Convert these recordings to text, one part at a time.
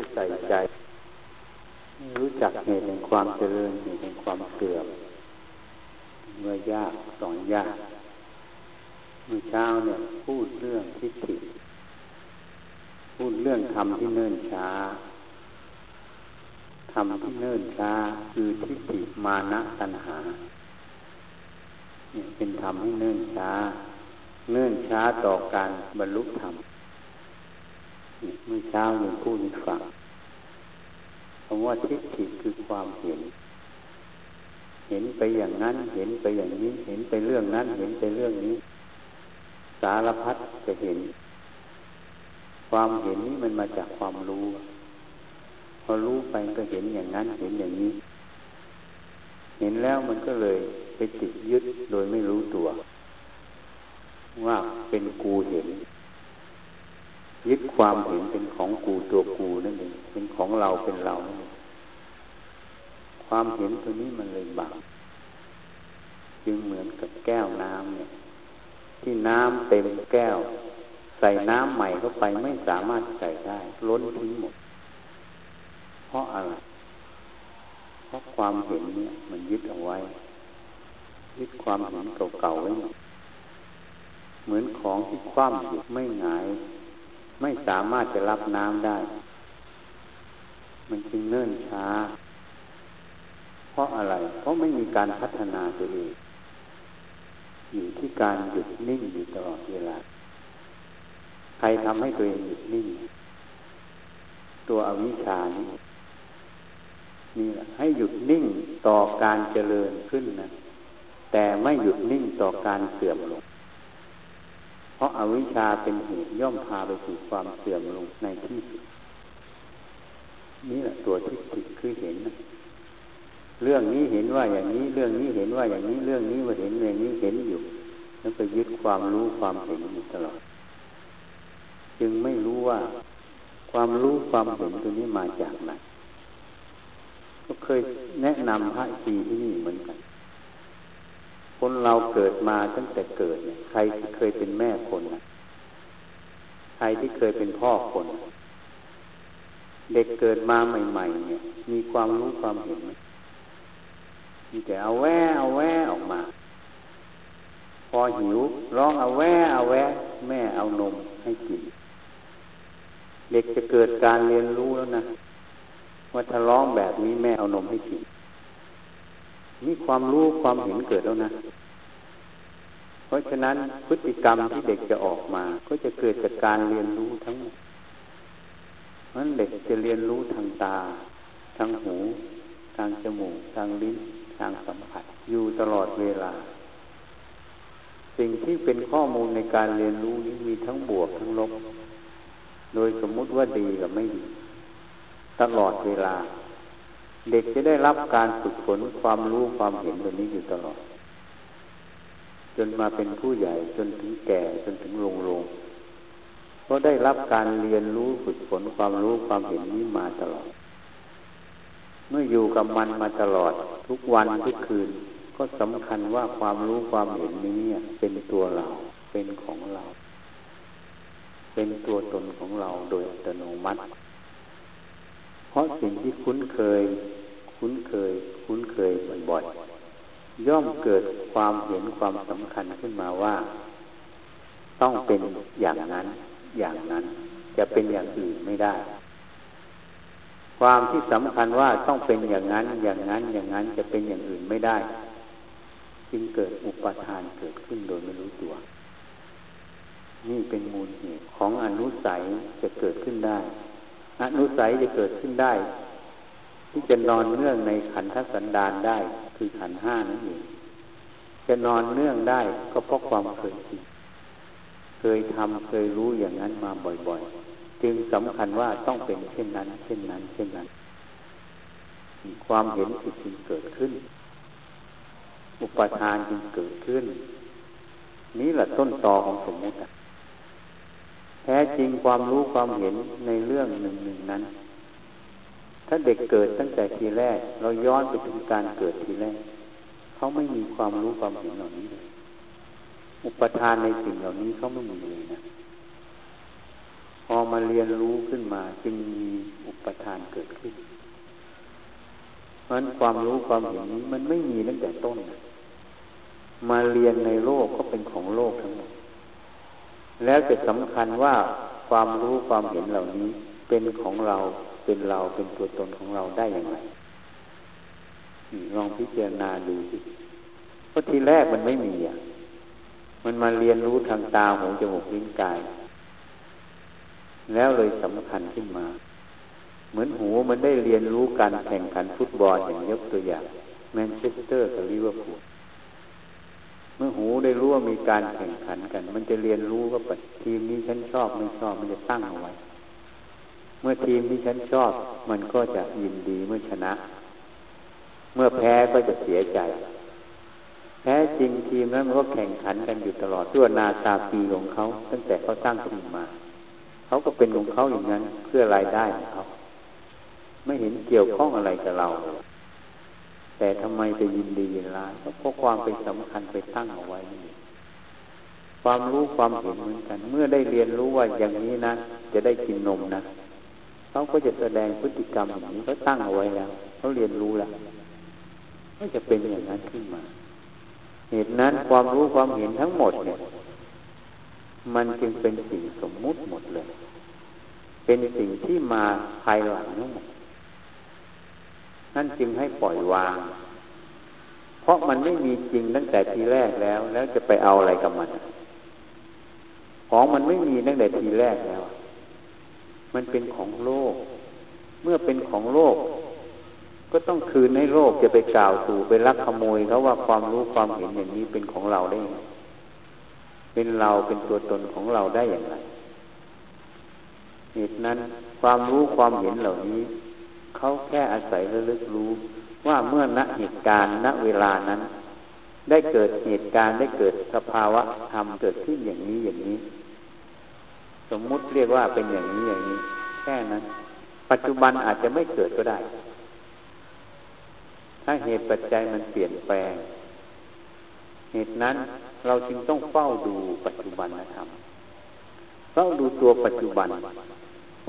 ไม่ใส่ใจไม่รู้จักเหตุแห่งความเจริญเหตุแห่งความเสื่อมเมื่อยากสอนยากเมื่อเช้าเนี่ยพูดเรื่องทิฏฐิพูดเรื่องธรรมที่เนิ่นช้าธรรมที่เนิ่นช้าคือทิฏฐิมานะตัณหาเนี่ยเป็นธรรมให้เนิ่นช้า เนิ่นช้าต่อการบรรลุธรรม เมื่อเช้ายังพูดให้ฟังคำว่าทิฏฐิคือความเห็น เห็นไปอย่างนั้น เห็นไปอย่างนี้ เห็นไปเรื่องนั้น เห็นไปเรื่องนี้ สารพัดจะเห็น ความเห็นนี้มันมาจากความรู้ พอรู้ไปก็เห็นอย่างนั้น เห็นอย่างนี้ เห็นแล้วมันก็เลยไปติดยึดโดยไม่รู้ตัว ว่าเป็นกูเห็น ยึดความเห็นเป็นของกูตัวกูนั่นเองเป็นของเราเป็นเรา ความเห็นตัวนี้มันเลยบังจึงเหมือนกับแก้วน้ำเนี่ย ที่น้ำเต็มแก้ว ใส่น้ำใหม่เข้าไปไม่สามารถใส่ได้ ล้นทิ้งหมด เพราะอะไรเพราะความเห็นเนี่ย มันยึดเอาไว้ ยึดความเห็นเก่าๆไว้หมดเหมือนของที่คว่ำอยู่ไม่หงาย ไม่สามารถจะรับน้ำได้ มันจึงเนิ่นช้า เพราะอะไร เพราะไม่มีการพัฒนาตัวเองอยู่ที่การหยุดนิ่งอยู่ตลอดเวลา ใครทำให้ตัวเองหยุดนิ่ง ตัวอวิชชานี่นี่แหละให้หยุดนิ่งต่อการเจริญขึ้นนะ แต่ไม่หยุดนิ่งต่อการเสื่อมลง ราะอาวิชชาเป็นเหตุย่อมพาไปสู่ความเสื่อมลงในที่สุดนี่แหละตัวที่ติคือเห็นนะเรื่องนี้เห็นว่าอย่างนี้ เรื่องนี้เห็นว่าอย่างนี้ เรื่องนี้ว่าเห็นอย่างนี้เห็นอยู่ แล้วไปยึดความรู้ความเห็นอยู่ตลอด จึงไม่รู้ว่า ความรู้ความเห็นตัวนี้มาจากไหนก็เคยแนะนำพระทีที่นี่เหมือนกัน คนเราเกิดมาตั้งแต่เกิดเนี่ย ใครที่เคยเป็นแม่คนนะใครที่เคยเป็นพ่อคน เด็กเกิดมาใหม่ ๆ เนี่ย มีความรู้ความเห็นมีแต่เอาแวเอาแวออกมา พอหิวร้องเอาแวเอาแวแม่เอานมให้กิน เด็กจะเกิดการเรียนรู้แล้วนะว่าถ้าร้องแบบนี้แม่เอานมให้กิน นี่ความรู้ความเห็นเกิดแล้วนะ เพราะฉะนั้นพฤติกรรมที่เด็กจะออกมา ก็จะเกิดจากการเรียนรู้ทั้งหมดเพราะนั้นเด็กจะเรียนรู้ทางตา ทางหู ทางจมูก ทางลิ้น ทางสัมผัส อยู่ตลอดเวลา สิ่งที่เป็นข้อมูลในการเรียนรู้นี้มีทั้งบวกทั้งลบ โดยสมมุติว่าดีกับไม่ดี ตลอดเวลา เด็กจะได้รับการฝึกฝนความรู้ความเห็นตัวนี้อยู่ตลอด จนมาเป็นผู้ใหญ่จนถึงแก่จนถึงลงลงก็ได้รับการเรียนรู้ฝึกฝนความรู้ความเห็นนี้มาตลอด เมื่ออยู่กับมันมาตลอด ทุกวันทุกคืน ก็สำคัญว่าความรู้ความเห็นนี้เป็นตัวเราเป็นของเรา เป็นตัวตนของเราโดยอัตโนมัติ เพราะสิ่งที่คุ้นเคย คุ้นเคย คุ้นเคยบ่อยๆย่อมเกิดความเห็นความสำคัญขึ้นมาว่า ต้องเป็นอย่างนั้น อย่างนั้น จะเป็นอย่างอื่นไม่ได้ ความที่สำคัญว่าต้องเป็นอย่างนั้น อย่างนั้น อย่างนั้นจะเป็นอย่างอื่นไม่ได้ จึงเกิดอุปทานเกิดขึ้นโดยไม่รู้ตัวนี่เป็นมูลเหตุของอนุสัยจะเกิดขึ้นได้ อนุสัยจะเกิดขึ้นได้ ที่จะนอนเนื่องในขันธสันดานได้ คือขันห้านั่นเองจะนอนเนื่องได้ก็เพราะความเคยชินเคยทำเคยรู้อย่างนั้นมาบ่อยๆ จึงสำคัญว่าต้องเป็นเช่นนั้น เช่นนั้น เช่นนั้น ความเห็นจึงเกิดขึ้น อุปทานจึงเกิดขึ้น นี้แหละต้นตอของสมมติ แท้จริงความรู้ความเห็นในเรื่องหนึ่งหนึ่งนั้น ถ้าเด็กเกิดตั้งแต่ทีแรก เราย้อนไปถึงการเกิดทีแรก เขาไม่มีความรู้ความเห็นเหล่านี้เลยอุปทานในสิ่งเหล่านี้เขาไม่มีเลยนะพอมาเรียนรู้ขึ้นมาจึงมีอุปทานเกิดขึ้นเพราะนั้นความรู้ความเห็นนี้มันไม่มีตั้งแต่ต้นมาเรียนในโลกก็เป็นของโลกทั้งหมด แล้วจะสำคัญว่าความรู้ความเห็นเหล่านี้เป็นของเราเป็นเราเป็นตัวตนของเราได้อย่างไรลองพิจารณาดูสิเพราะทีแรกมันไม่มีอะ มันมาเรียนรู้ทางตาหูจมูกลิ้นกาย แล้วเลยสำคัญขึ้นมา เหมือนหูมันได้เรียนรู้การแข่งขันฟุตบอลอย่างยกตัวอย่างแมนเชสเตอร์กับลิเวอร์พูล มื่อหูได้รู้ว่ามีการแข่งขันกัน มันจะเรียนรู้ว่าทีมนี้ฉันชอบไม่ชอบมันจะตั้งเอาไว้ เมื่อทีมที่ฉันชอบ มันก็จะยินดีเมื่อชนะ เมื่อแพ้ก็จะเสียใจแพ้จริงทีมนั้นมันก็แข่งขันกันอยู่ตลอดทั่วนาตาปีของเขา ตั้งแต่เขาตั้งทีมมาเขาก็เป็นของเขาอย่างนั้นเพื่อรายได้ของเขาไม่เห็นเกี่ยวข้องอะไรกับเรา แต่ทำไมจะยินดียินร้ายเพราะความเป็นสำคัญไปตั้งเอาไว้ ความรู้ความเห็นเหมือนกัน เมื่อได้เรียนรู้ว่าอย่างนี้นะจะได้กินนมนะเขาก็จะแสดงพฤติกรรมอย่างนี้เขาตั้งเอาไว้แล้วเขาเรียนรู้แล้วไม่จะเป็นอย่างนั้นขึ้นมา เหตุนั้นความรู้ความเห็นทั้งหมดเนี่ย มันจึงเป็นสิ่งสมมุติหมดเลย เป็นสิ่งที่มาภายหลังทั้งหมด นั่นจึงให้ปล่อยวาง เพราะมันไม่มีจริงตั้งแต่ทีแรกแล้ว แล้วจะไปเอาอะไรกับมัน ของมันไม่มีตั้งแต่ทีแรกแล้ว มันเป็นของโลก เมื่อเป็นของโลก ก็ต้องคืนให้โลกจะไปกล่าวสู่ไปลักขโมยเขาว่าความรู้ความเห็นอย่างนี้เป็นของเราได้ยังไงเป็นเราเป็นตัวตนของเราได้อย่างไรเหตุนั้นความรู้ความเห็นเหล่านี้ เขาแค่อาศัยระลึกรู้ ว่าเมื่อณเหตุการณ์ณเวลานั้น ได้เกิดเหตุการณ์ได้เกิดสภาวะธรรมเกิดขึ้นอย่างนี้อย่างนี้ สมมุติเรียกว่าเป็นอย่างนี้อย่างนี้ แค่นั้น ปัจจุบันอาจจะไม่เกิดก็ได้ ถ้าเหตุปัจจัยมันเปลี่ยนแปลง เหตุนั้นเราจึงต้องเฝ้าดูปัจจุบันนะครับเฝ้าดูตัวปัจจุบัน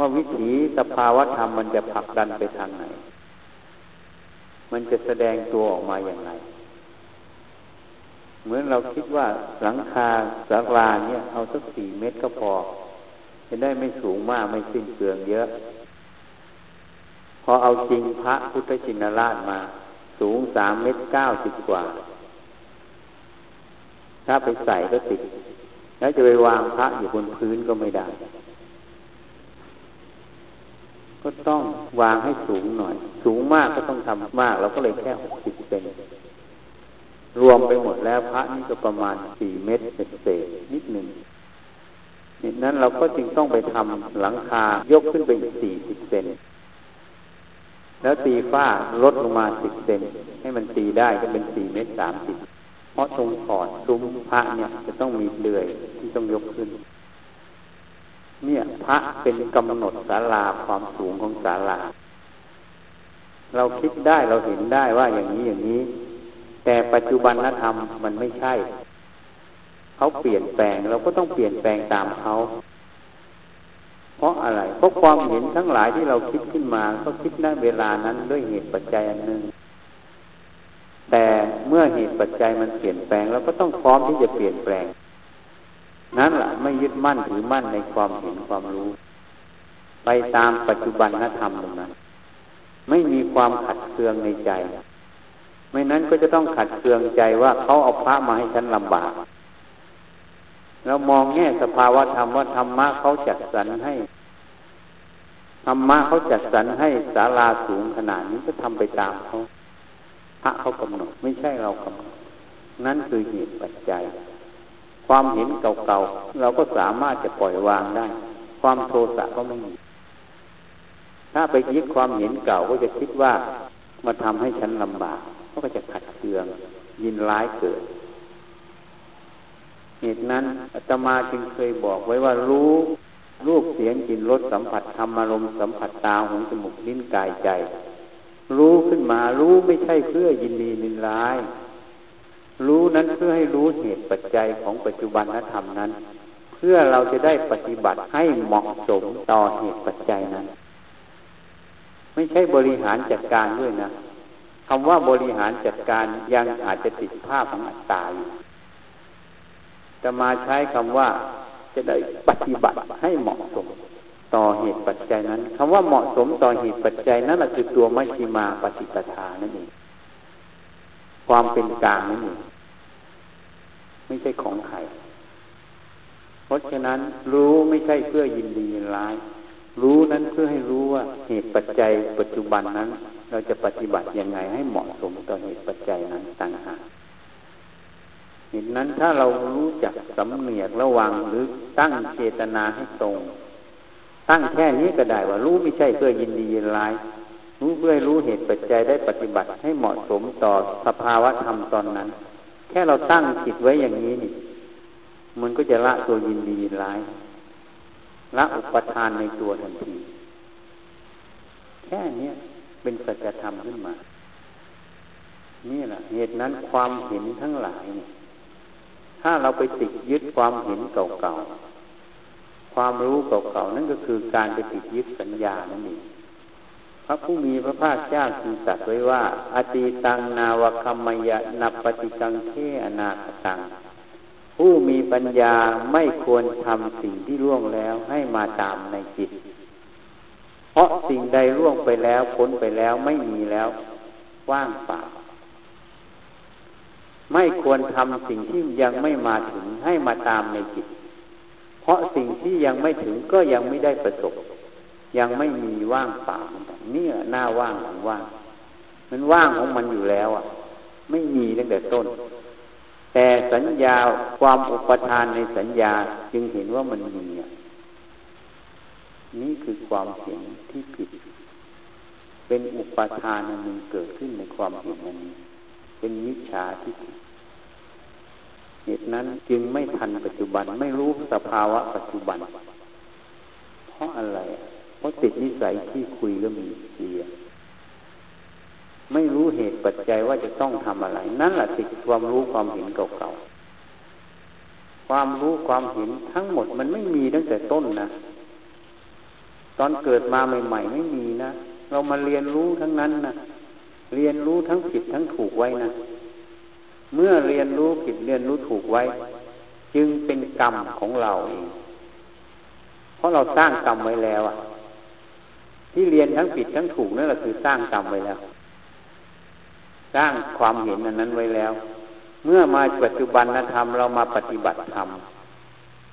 ว่าวิถีสภาวะธรรมมันจะผลักดันไปทางไหน มันจะแสดงตัวออกมาอย่างไรเหมือนเราคิดว่าหลังคาสาราเนี่ยเอาสักสี่เมตรก็พอจะได้ไม่สูงมากไม่สิ้นเปลืองเยอะ พอเอาจริงพระพุทธชินราชมา สูงสามเมตรเก้าสิบกว่า ถ้าไปใส่ก็ติด แล้วจะไปวางพระอยู่บนพื้นก็ไม่ได้ ก็ต้องวางให้สูงหน่อย สูงมากก็ต้องทำมากเราก็เลยแค่หกสิบเซนรวมไปหมดแล้วพระนี่ก็ประมาณสี่เมตรเศษนิดหนึ่งนี่นั้นเราก็จึงต้องไปทำหลังคายกขึ้นไปอีกสี่สิบเซนแล้วตีฝ้าลดลงมาสิบเซนให้มันตีได้ก็เป็นสี่เมตรสามสิบเพราะตรงขอดซุ้มพระเนี่ยจะต้องมีเดือยที่ต้องยกขึ้น เนี่ยพระเป็นกำหนดศาลาความสูงของศาลา เราคิดได้เราเห็นได้ว่าอย่างนี้อย่างนี้ แต่ปัจจุบันธรรมมันไม่ใช่ เขาเปลี่ยนแปลงเราก็ต้องเปลี่ยนแปลงตามเขาเพราะอะไรเพราะความเห็นทั้งหลายที่เราคิดขึ้นมา ก็คิดณเวลานั้นด้วยเหตุปัจจัยอันหนึ่งแต่เมื่อเหตุปัจจัยมันเปลี่ยนแปลงเราก็ต้องพร้อมที่จะเปลี่ยนแปลง นั้นแหละไม่ยึดมั่นถือมั่นในความเห็นความรู้ ไปตามปัจจุบันนธรรมตรงนั้น ไม่มีความขัดเคืองในใจ ไม่นั้นก็จะต้องขัดเคืองใจว่าเขาเอาพระมาให้ฉันลำบากเรามองแง่สภาวะธรรมว่าธรรมะเขาจัดสรรให้ธรรมะเขาจัดสรรให้ศาลาสูงขนาดนี้ก็ทำไปตามเขาพระเขากำหนดไม่ใช่เรากำหนดนั่นคือเหตุปัจจัย ความเห็นเก่าๆเราก็สามารถจะปล่อยวางได้ ความโทสะก็ไม่มี ถ้าไปยึดความเห็นเก่าก็จะคิดว่ามาทำให้ฉันลำบากก็จะขัดเคือง ยินร้ายเกิด เหตุนั้นอาตมาจึงเคยบอกไว้ว่ารู้รูปเสียงกลิ่นรสสัมผัสธรรมอารมณ์สัมผัสตาหูจมูกลิ้นกายใจ รู้ขึ้นมารู้ไม่ใช่เพื่อยินดีนินร้าย รู้นั้นเพื่อให้รู้เหตุปัจจัยของปัจจุบันธรรมนั้น เพื่อเราจะได้ปฏิบัติให้เหมาะสมต่อเหตุปัจจัยนั้น ไม่ใช่บริหารจัดการด้วยนะคำว่าบริหารจัดการยังอาจจะติดภาพของอัตตาอยู่จะมาใช้คำว่าจะได้ปฏิบัติให้เหมาะสมต่อเหตุปัจจัยนั้นคำว่าเหมาะสมต่อเหตุปัจจัยนั้นคือตัวมัชฌิมาปฏิปทานั่นเอง ความเป็นกลางนั่นเองไม่ใช่ของใครเพราะฉะนั้นรู้ไม่ใช่เพื่อยินดียินร้าย รู้นั้นเพื่อให้รู้ว่าเหตุปัจจัยปัจจุบันนั้น เราจะปฏิบัติยังไงให้เหมาะสมต่อเหตุปัจจัยนั้นต่างหากเหตุนั้นถ้าเรารู้จักสำเนียกระวังหรือตั้งเจตนาให้ตรง ตั้งแค่นี้ก็ได้ว่ารู้ไม่ใช่เพื่อยินดียินร้าย เพื่อรู้เหตุปัจจัยได้ปฏิบัติให้เหมาะสมต่อสภาวะธรรมตอนนั้น แค่เราตั้งจิตไว้อย่างนี้นี่ มันก็จะละตัวยินดียินร้าย ละอุปทานในตัวทันที แค่นี้เป็นสัจธรรมขึ้นมา นี่แหละเหตุนั้นความเห็นทั้งหลายเนี่ยถ้าเราไปติดยึดความเห็นเก่าๆ ความรู้เก่าๆ นั่นก็คือการไปติดยึดสัญญานั่นเอง ระผู้มีพระภาคเจ้าจึงตรัสไว้ว่า อติตังนาวคัมมยะนับปฏิกังเทอนาคตัง ผู้มีปัญญาไม่ควรทำสิ่งที่ล่วงแล้วให้มาตามในจิต เพราะสิ่งใดล่วงไปแล้วพ้นไปแล้วไม่มีแล้วว่างเปล่าไม่ควรทำสิ่งที่ยังไม่มาถึงให้มาตามในจิต เพราะสิ่งที่ยังไม่ถึงก็ยังไม่ได้ประสบ ยังไม่มีว่างเปล่านี่หน้าว่างหลังว่าง มันว่างของมันอยู่แล้วอะ ไม่มีตั้งแต่ต้น แต่สัญญาความอุปทานในสัญญาจึงเห็นว่ามันมีอะนี่คือความเห็นที่ผิด เป็นอุปทานหนึ่งเกิดขึ้นในความเห็นนี้เป็นมิจฉาทิฏฐิเหตุนั้นจึงไม่ทันปัจจุบันไม่รู้สภาวะปัจจุบัน เพราะอะไร เพราะติดนิสัยที่คุยแล้วมีเสียไม่รู้เหตุปัจจัยว่าจะต้องทำอะไร นั่นแหละติดความรู้ความเห็นเก่าๆความรู้ความเห็นทั้งหมดมันไม่มีตั้งแต่ต้นนะตอนเกิดมาใหม่ๆไม่มีนะเรามาเรียนรู้ทั้งนั้นนะเรียนรู้ทั้งผิดทั้งถูกไว้นะเมื่อเรียนรู้ผิดเรียนรู้ถูกไว้ จึงเป็นกรรมของเราเองเพราะเราสร้างกรรมไว้แล้วอะ ที่เรียนทั้งผิดทั้งถูกนั่นแหละคือสร้างกรรมไว้แล้ว สร้างความเห็นอันนั้นไว้แล้ว เมื่อมาปัจจุบันธรรมเรามาปฏิบัติธรรม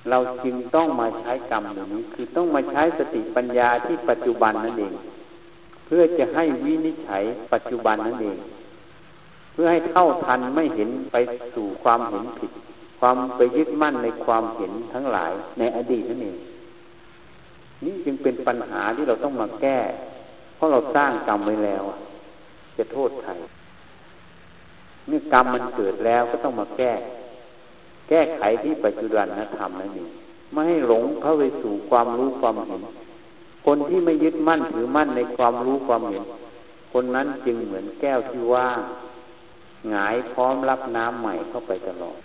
เราจึงต้องมาใช้กรรมเหล่านี้ คือต้องมาใช้สติปัญญาที่ปัจจุบันนั่นเอง เพื่อจะให้วินิจฉัยปัจจุบันนั่นเอง เพื่อให้เท่าทันไม่เห็นไปสู่ความเห็นผิด ความไปยึดมั่นในความเห็นทั้งหลายในอดีตนั่นเอง นี่จึงเป็นปัญหาที่เราต้องมาแก้ เพราะเราสร้างกรรมไว้แล้วจะโทษใครเมื่อกรรมมันเกิดแล้วก็ต้องมาแก้ แก้ไขที่ปัจจุบันนะธรรมนั่นเองไม่ให้หลงเข้าไปสู่ความรู้ความเห็น คนที่ไม่ยึดมั่นถือมั่นในความรู้ความเห็น คนนั้นจึงเหมือนแก้วที่ว่างหงายพร้อมรับน้ำใหม่เข้าไปตลอด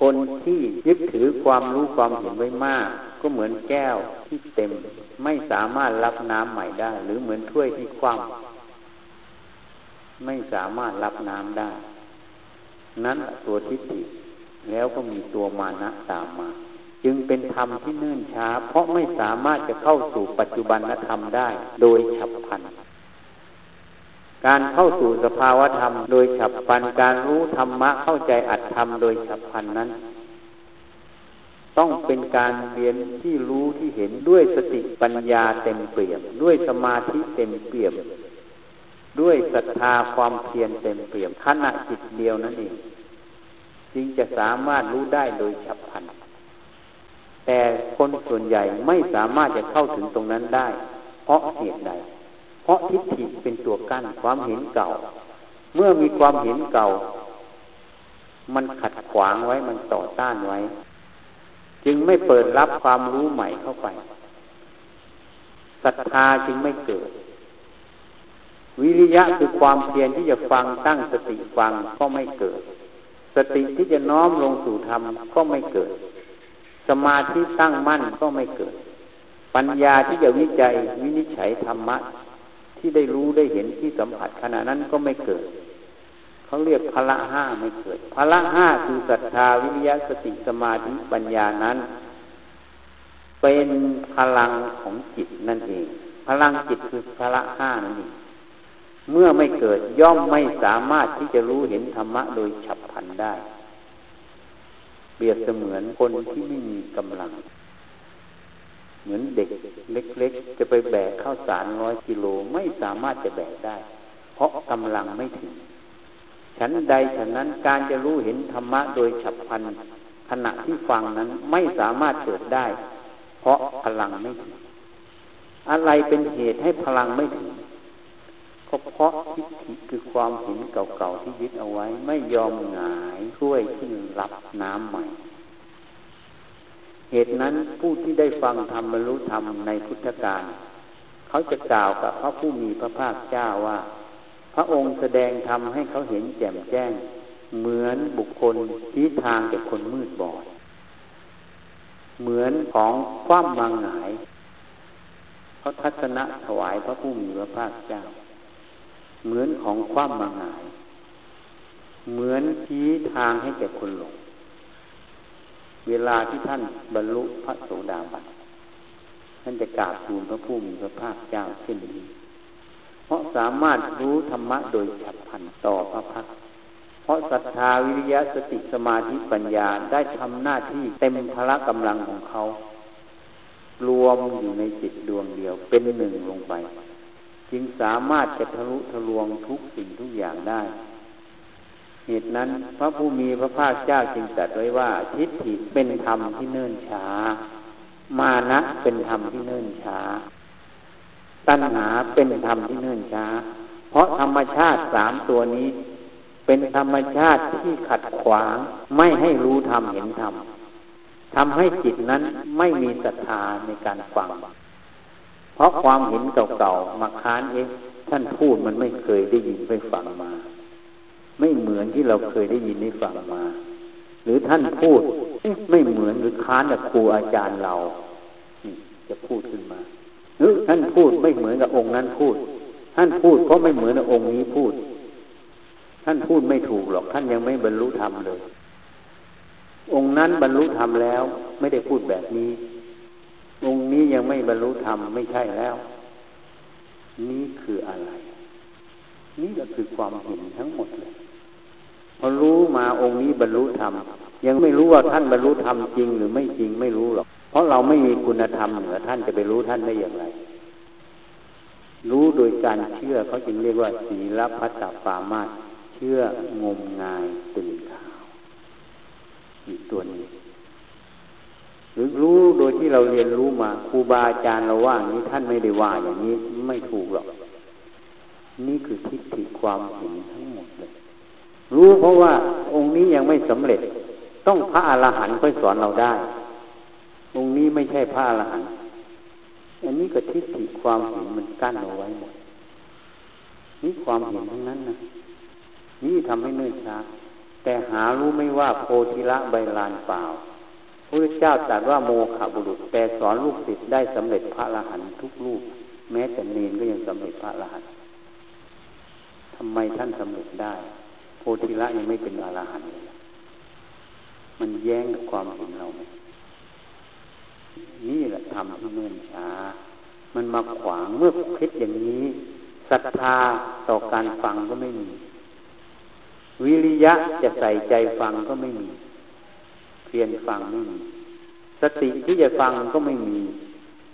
คนที่ยึดถือความรู้ความเห็นไว้มาก ก็เหมือนแก้วที่เต็ม ไม่สามารถรับน้ำใหม่ได้ หรือเหมือนถ้วยที่คว่ำไม่สามารถรับน้ำได้ นั้นตัวทิฏฐิแล้วก็มีตัวมานะตามมา จึงเป็นธรรมที่เนื่นช้า เพราะไม่สามารถจะเข้าสู่ปัจจุบันธรรมได้ โดยฉับพลันการเข้าสู่สภาวธรรมโดยฉับพลันการรู้ธรรมะเข้าใจอัตธรรมโดยฉับพลันนั้น ต้องเป็นการเรียนที่รู้ที่เห็นด้วยสติปัญญาเต็มเปี่ยม ด้วยสมาธิเต็มเปี่ยม ด้วยศรัทธาความเพียรเต็มเปี่ยมขณะจิตเดียวนั่นเองจึงจะสามารถรู้ได้โดยฉับพลัน แต่คนส่วนใหญ่ไม่สามารถจะเข้าถึงตรงนั้นได้ เพราะเหตุใด เพราะทิฏฐิเป็นตัวกั้นความเห็นเก่า เมื่อมีความเห็นเก่า มันขัดขวางไว้มันต่อต้านไว้ จึงไม่เปิดรับความรู้ใหม่เข้าไปศรัทธาจึงไม่เกิด วิริยะคือความเพียรที่จะฟังตั้งสติฟังก็ไม่เกิด สติที่จะน้อมลงสู่ธรรมก็ไม่เกิด สมาธิตั้งมั่นก็ไม่เกิด ปัญญาที่จะวิจัยวินิจฉัยธรรมะที่ได้รู้ได้เห็นที่สัมผัสขณะนั้นก็ไม่เกิด เขาเรียกพละห้าไม่เกิดพละห้าคือศรัทธาวิริยะสติสมาธิปัญญานั้น เป็นพลังของจิตนั่นเอง พลังจิตคือพละห้านั่นเองเมื่อไม่เกิดย่อมไม่สามารถที่จะรู้เห็นธรรมะโดยฉับพลันได้ เปรียบเสมือนคนที่ไม่มีกำลัง เหมือนเด็กเล็ก ๆ จะไปแบกข้าวสารร้อยกิโลไม่สามารถจะแบกได้ เพราะกำลังไม่ถึง ฉันใดฉะนั้นการจะรู้เห็นธรรมะโดยฉับพลันขณะที่ฟังนั้นไม่สามารถเกิดได้ เพราะพลังไม่ถึง อะไรเป็นเหตุให้พลังไม่ถึงก็เพราะทิฏฐิคือความเห็นเก่าๆที่ยึดเอาไว้ ไม่ยอมหงายช่วยขึ้นรับน้ำใหม่ เหตุนั้นผู้ที่ได้ฟังธรรมบรรลุธรรมในพุทธการเขาจะกล่าวกับพระผู้มีพระภาคเจ้าว่า พระองค์แสดงธรรมให้เขาเห็นแจ่มแจ้ง เหมือนบุคคลชี้ทางแก่คนมืดบอด เหมือนของคว่ำมังหงายเขาทัศนะถวายพระผู้มีพระภาคเจ้า เหมือนของคว่ำมาหงาย เหมือนชี้ทางให้แก่คนหลงเวลาที่ท่านบรรลุพระโสดาบันท่านจะกราบทูลพระผู้มีพระภาคเจ้าเช่นนี้ เพราะสามารถรู้ธรรมะโดยฉับพลันต่อพระพักเพราะศรัทธาวิริยะสติสมาธิปัญญาได้ทำหน้าที่เต็มพละกำลังของเขา รวมอยู่ในจิตดวงเดียวเป็นหนึ่งลงไป จึงสามารถจะทะลุทะลวงทุกสิ่งทุกอย่างได้ เหตุนั้นพระผู้มีพระภาคเจ้าจึงตรัสไว้ว่า ทิฏฐิเป็นธรรมที่เนิ่นช้า มานะเป็นธรรมที่เนิ่นช้า ตัณหาเป็นธรรมที่เนิ่นช้า เพราะธรรมชาติสามตัวนี้ เป็นธรรมชาติที่ขัดขวางไม่ให้รู้ธรรมเห็นธรรมทำให้จิตนั้นไม่มีศรัทธาในการฟัง เพราะความเห็นเก่าๆมาค้านเองท่านพูดมันไม่เคยได้ยินไปฟังมา ไม่เหมือนที่เราเคยได้ยินได้ฟังมา หรือท่านพูดไม่เหมือนหรือค้านกับครูอาจารย์เราจะพูดขึ้นมา ท่านพูดไม่เหมือนกับองค์นั้นพูด ท่านพูดเพราะไม่เหมือนกับองค์นี้พูด ท่านพูดไม่ถูกหรอก ท่านยังไม่บรรลุธรรมเลย องค์นั้นบรรลุธรรมแล้ว ไม่ได้พูดแบบนี้ องค์นี้ยังไม่บรรลุธรรมไม่ใช่แล้ว นี่คืออะไร นี่ก็คือความเห็นทั้งหมดเลยพอรู้มาองค์นี้บรรลุธรรมยังไม่รู้ว่าท่านบรรลุธรรมจริงหรือไม่จริงไม่รู้หรอก เพราะเราไม่มีคุณธรรมเหนือท่านจะไปรู้ท่านได้อย่างไร รู้โดยการเชื่อเขาจึงเรียกว่าศีลพัตตปามาเชื่องมงายตื่นข่าวอีกตัวนี้หรือรู้โดยที่เราเรียนรู้มาครูบาอาจารย์เราว่าอย่างนี้ท่านไม่ได้ว่าอย่างนี้ไม่ถูกหรอก นี่คือทิฏฐิความเห็นทั้งหมดเลยรู้เพราะว่าองค์นี้ยังไม่สำเร็จ ต้องพระอรหันต์ค่อยสอนเราได้ องค์นี้ไม่ใช่พระอรหันต์อันนี้ก็ทิฏฐิความเห็นมันกั้นเอาไว้หมดนี่ความเห็นทั้งนั้นนะนี่ทำให้เนื่นช้าแต่หารู้ไม่ว่าโพธิละใบลานเปล่าพระเจ้าตรัสว่าโมขบุรุษ แต่สอนลูกศิษย์ได้สำเร็จพระอรหันต์ทุกลูก แม้แต่เนนก็ยังสำเร็จพระอรหันต์ทำไมท่านสำเร็จได้ โพธิละยังไม่เป็นอรหันต์เลยมันแย้งกับความเห็นเราไหม นี่แหละทำที่เนื่นช้า มันมาขวางเมื่อคิดอย่างนี้ศรัทธาต่อการฟังก็ไม่มี วิริยะจะใส่ใจฟังก็ไม่มีเพียรฟังไม่มี สติที่จะฟังก็ไม่มี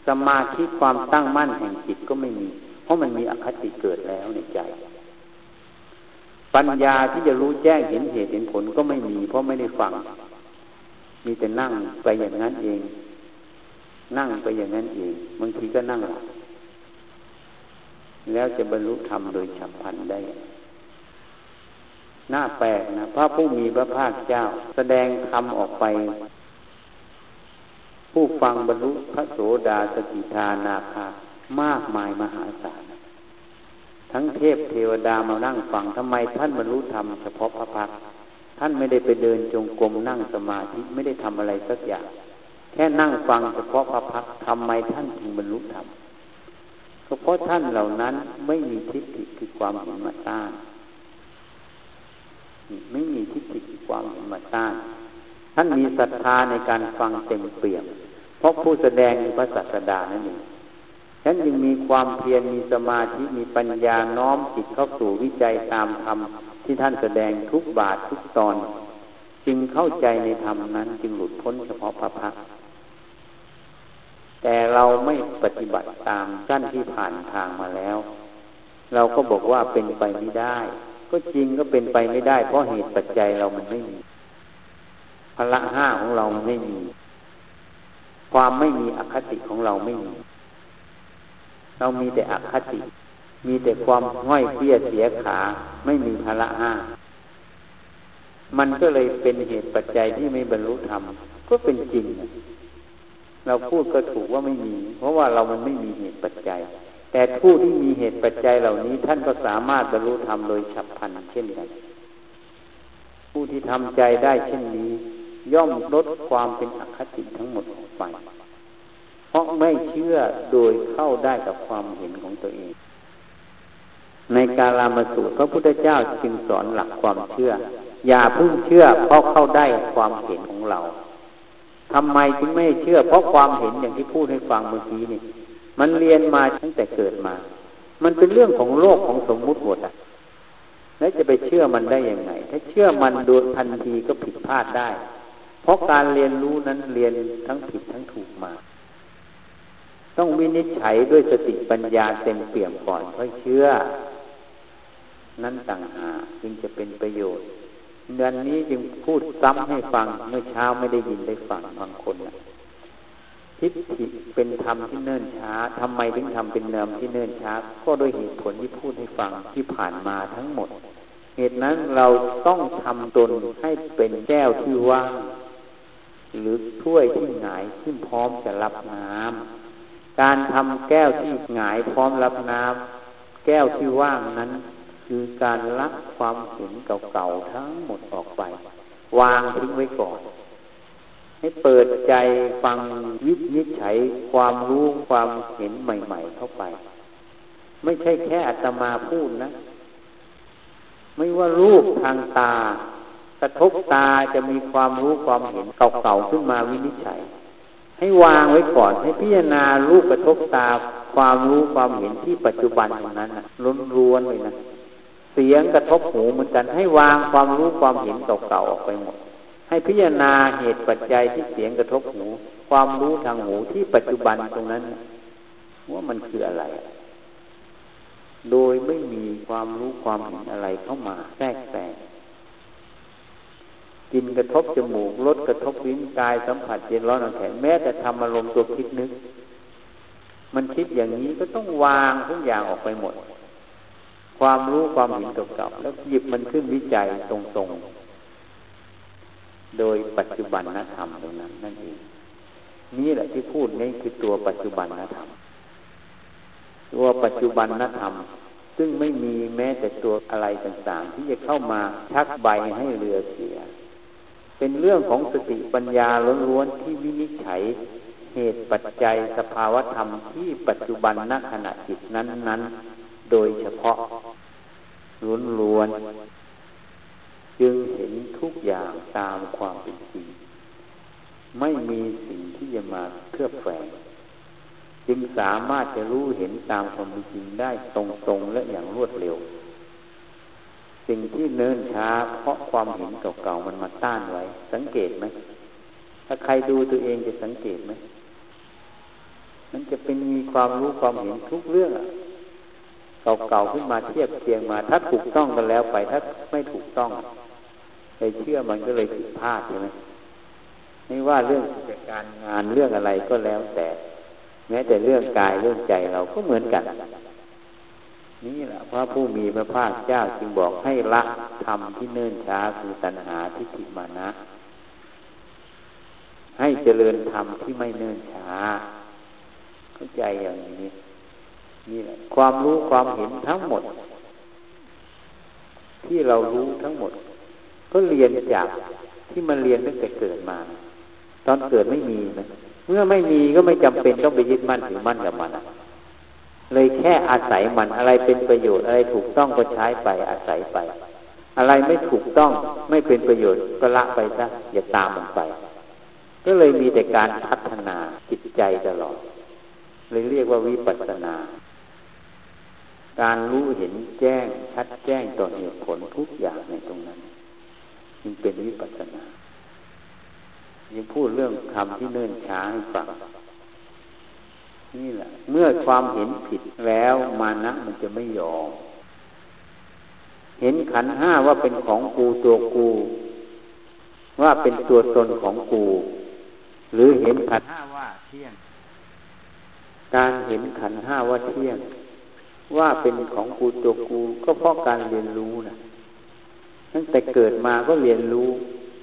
สมาธิความตั้งมั่นแห่งจิตก็ไม่มี เพราะมันมีอคติเกิดแล้วในใจ ปัญญาที่จะรู้แจ้งเห็นเหตุเห็นผลก็ไม่มี เพราะไม่ได้ฟัง มีแต่นั่งไปอย่างนั้นเอง นั่งไปอย่างนั้นเองบางทีก็นั่งหลับแล้วจะบรรลุธรรมโดยฉับพลันได้ หน้าแปลกนะพระผู้มีพระภาคเจ้า แสดงธรรมออกไป ผู้ฟังบรรลุพระโสดาสกิทานาคามากมายมหาศาล ทั้งเทพเทวดามานั่งฟังทำไมท่านบรรลุธรรมเฉพาะพระพักท่านไม่ได้ไปเดินจงกรมนั่งสมาธิไม่ได้ทำอะไรสักอย่าง แค่นั่งฟังเฉพาะพระพักทำไมท่านถึงบรรลุธรรมก็เพราะท่านเหล่านั้นไม่มีทิฏฐิคือความเห็นมาต้านไม่มีทิฏฐิคือความเห็นมาต้านท่านมีศรัทธาในการฟังเต็มเปี่ยม เพราะผู้แสดงคือพระศาสดานั่นเองฉันยังมีความเพียรมีสมาธิมีปัญญาน้อมจิตเข้าสู่วิจัยตามธรรมที่ท่านแสดงทุกบาททุกตอน จึงเข้าใจในธรรมนั้นจึงหลุดพ้นเฉพาะพระพักตร์ แต่เราไม่ปฏิบัติตามชั้นที่ผ่านทางมาแล้ว เราก็บอกว่าเป็นไปไม่ได้ ก็จริงก็เป็นไปไม่ได้ เพราะเหตุปัจจัยเรามันไม่มีพละห้าของเรามันไม่มี ความไม่มีอคติของเราไม่มี เรามีแต่อคติ มีแต่ความง่อยเพี้ยเสียขา ไม่มีพละห้ามันก็เลยเป็นเหตุปัจจัยที่ไม่บรรลุธรรมก็เป็นจริง เราพูดก็ถูกว่าไม่มี เพราะว่าเรามันไม่มีเหตุปัจจัย แต่ผู้ที่มีเหตุปัจจัยเหล่านี้ท่านก็สามารถบรรลุธรรมโดยฉับพลันเช่นกันผู้ที่ทำใจได้เช่นนี้ ย่อมลดความเป็นอคติทั้งหมดออกไป เพราะไม่เชื่อโดยเข้าได้กับความเห็นของตัวเอง ในกาลามาสูตรพระพุทธเจ้าจึงสอนหลักความเชื่อ อย่าพึ่งเชื่อเพราะเข้าได้ความเห็นของเรา ทำไมจึงไม่เชื่อ เพราะความเห็นอย่างที่พูดให้ฟังเมื่อกี้นี่ มันเรียนมาตั้งแต่เกิดมา มันเป็นเรื่องของโลกของสมมุติหมดอะแล้วจะไปเชื่อมันได้ยังไง ถ้าเชื่อมันโดยทันทีก็ผิดพลาดได้ เพราะการเรียนรู้นั้นเรียนทั้งผิดทั้งถูกมา ต้องวินิจฉัยด้วยสติปัญญาเต็มเปี่ยมก่อนค่อยเชื่อ นั้นต่างหากจึงจะเป็นประโยชน์ ดือนนี้จึงพูดซ้ำให้ฟังเมื่อเช้าไม่ได้ยินได้ฟังบางคนนะทิฏฐิเป็นธรรมที่เนิ่นช้าทำไมถึงทำเป็นเนิมที่เนิ่นช้า ก็โดยเหตุผลที่พูดให้ฟังที่ผ่านมาทั้งหมด เหตุนั้นเราต้องทำตนให้เป็นแก้วที่ว่างหรือถ้วยที่หงายที่พร้อมจะรับน้ำการทำแก้วที่หงายพร้อมรับน้ำแก้วที่ว่างนั้น คือการละความเห็นเก่าๆทั้งหมดออกไป วางทิ้งไว้ก่อน ให้เปิดใจฟังวิจิจฉัยความรู้ความเห็นใหม่ ๆ เข้าไป ไม่ใช่แค่อัตมาพูดนะ ไม่ว่ารูปทางตา กระทบตาจะมีความรู้ความเห็นเก่าๆขึ้นมาวินิจฉัย ให้วางไว้ก่อน ให้พิจารณารูปกระทบตาความรู้ความเห็นที่ปัจจุบันนั้นนล้วนๆเลยนะ เสียงกระทบหูเหมือนกัน ให้วางความรู้ความเห็นเก่าๆออกไปหมด ให้พิจารณาเหตุปัจจัยที่เสียงกระทบหู ความรู้ทางหูที่ปัจจุบันตรงนั้น ว่ามันคืออะไร โดยไม่มีความรู้ความเห็นอะไรเข้ามาแทรกแซงกินกระทบจมูกรสกระทบลิ้นกายสัมผัสเย็นร้อนอ่อนแข็งแม้แต่ทำอารมณ์ตัวคิดนึก มันคิดอย่างนี้ก็ต้องวางทุกอย่างออกไปหมด ความรู้ความเห็นเก่าๆแล้วหยิบมันขึ้นวิจัยตรงๆ โดยปัจจุบันนธรรมตรงนั้นนั่นเองนี่แหละที่พูดนี่คือตัวปัจจุบันนธรรมตัวปัจจุบันนธรรม ซึ่งไม่มีแม้แต่ตัวอะไรต่างๆ ที่จะเข้ามาชักใบให้เรือเสีย เป็นเรื่องของสติปัญญาล้วนๆที่วินิจฉัยเหตุปัจจัยสภาวธรรมที่ปัจจุบันณขณะจิตนั้นๆ โดยเฉพาะล้วนล้วนจึงเห็นทุกอย่างตามความเป็นจริง ไม่มีสิ่งที่จะมาเคลือบแฝง จึงสามารถจะรู้เห็นตามความเป็นจริงได้ตรงๆและอย่างรวดเร็ว สิ่งที่เนินช้า เพราะความเห็นเก่าๆมันมาต้านไว้ สังเกตไหม ถ้าใครดูตัวเองจะสังเกตไหมมันจะเป็นมีความรู้ความเห็นทุกเรื่อง เก่าๆขึ้นมาเทียบเคียงมา ถ้าถูกต้องกันแล้วไป ถ้าไม่ถูกต้องไปเชื่อมันก็เลยผิดพลาดใช่ไหมไม่ว่าเรื่องกิจการงานเรื่องอะไรก็แล้วแต่ แม้แต่เรื่องกายเรื่องใจเราก็เหมือนกัน นี่แหละพระผู้มีพระภาคเจ้าจึงบอกให้ละทำที่เนิ่นช้าคือตัณหาทิฏฐิมานะ ให้เจริญธรรมที่ไม่เนิ่นช้า เข้าใจอย่างนี้ นี่แหละความรู้ความเห็นทั้งหมด ที่เรารู้ทั้งหมด ก็เรียนจากที่มันเรียนตั้งแต่เกิดมา ตอนเกิดไม่มีนะเมื่อไม่มีก็ไม่จำเป็นต้องไปยึดมั่นถือมั่นกับมันเลยแค่อาศัยมันอะไรเป็นประโยชน์อะไรถูกต้องก็ใช้ไปอาศัยไป อะไรไม่ถูกต้องไม่เป็นประโยชน์ก็ละไปซะอย่าตามมันไป ก็เลยมีแต่การพัฒนาจิตใจตลอดเลยเรียกว่าวิปัสสนา การรู้เห็นแจ้งชัดแจ้งต่อเหตุผลทุกอย่างในตรงนั้นจึงเป็นวิปัสสนายังพูดเรื่องคำที่เนิ่นช้าให้ฟังนี่แหละ เมื่อความเห็นผิดแล้วมานะมันจะไม่ยอม เห็นขันห้าว่าเป็นของกูตัวกู ว่าเป็นตัวตนของกู หรือเห็นขันห้าว่าเที่ยง การเห็นขันห้าว่าเที่ยง ว่าเป็นของกูตัวกูก็เพราะการเรียนรู้นะตั้งแต่เกิดมาก็เรียนรู้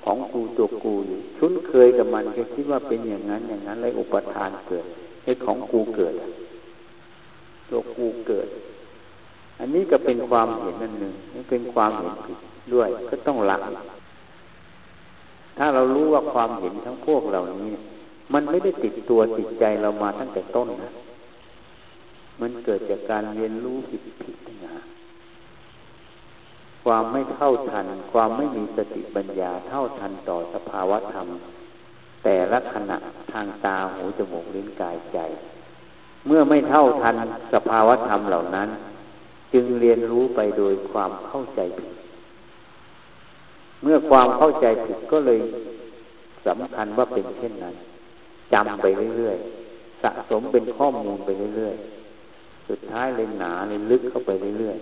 ของกูตัวกูอยู่ชุนเคยกับมันก็คิดว่าเป็นอย่างนั้นอย่างนั้นเลยอุปทานเกิดให้ของกูเกิดตัวกูเกิด อันนี้ก็เป็นความเห็นนั่นหนึ่งนี่เป็นความเห็นผิดด้วยก็ต้องละถ้าเรารู้ว่าความเห็นทั้งพวกเหล่านี้ มันไม่ได้ติดตัวติดใจเรามาตั้งแต่ต้นนะ มันเกิดจากการเรียนรู้ผิดผิดนะความไม่เท่าทัน ความไม่มีสติปัญญาเท่าทันต่อสภาวะธรรม แต่ละขณะทางตาหูจมูกลิ้นกายใจ เมื่อไม่เท่าทันสภาวะธรรมเหล่านั้น จึงเรียนรู้ไปโดยความเข้าใจผิด เมื่อความเข้าใจผิดก็เลยสำคัญว่าเป็นเช่นนั้นจำไปเรื่อยๆสะสมเป็นข้อมูลไปเรื่อยๆ สุดท้ายเลยหนาเลยลึกเข้าไปเรื่อย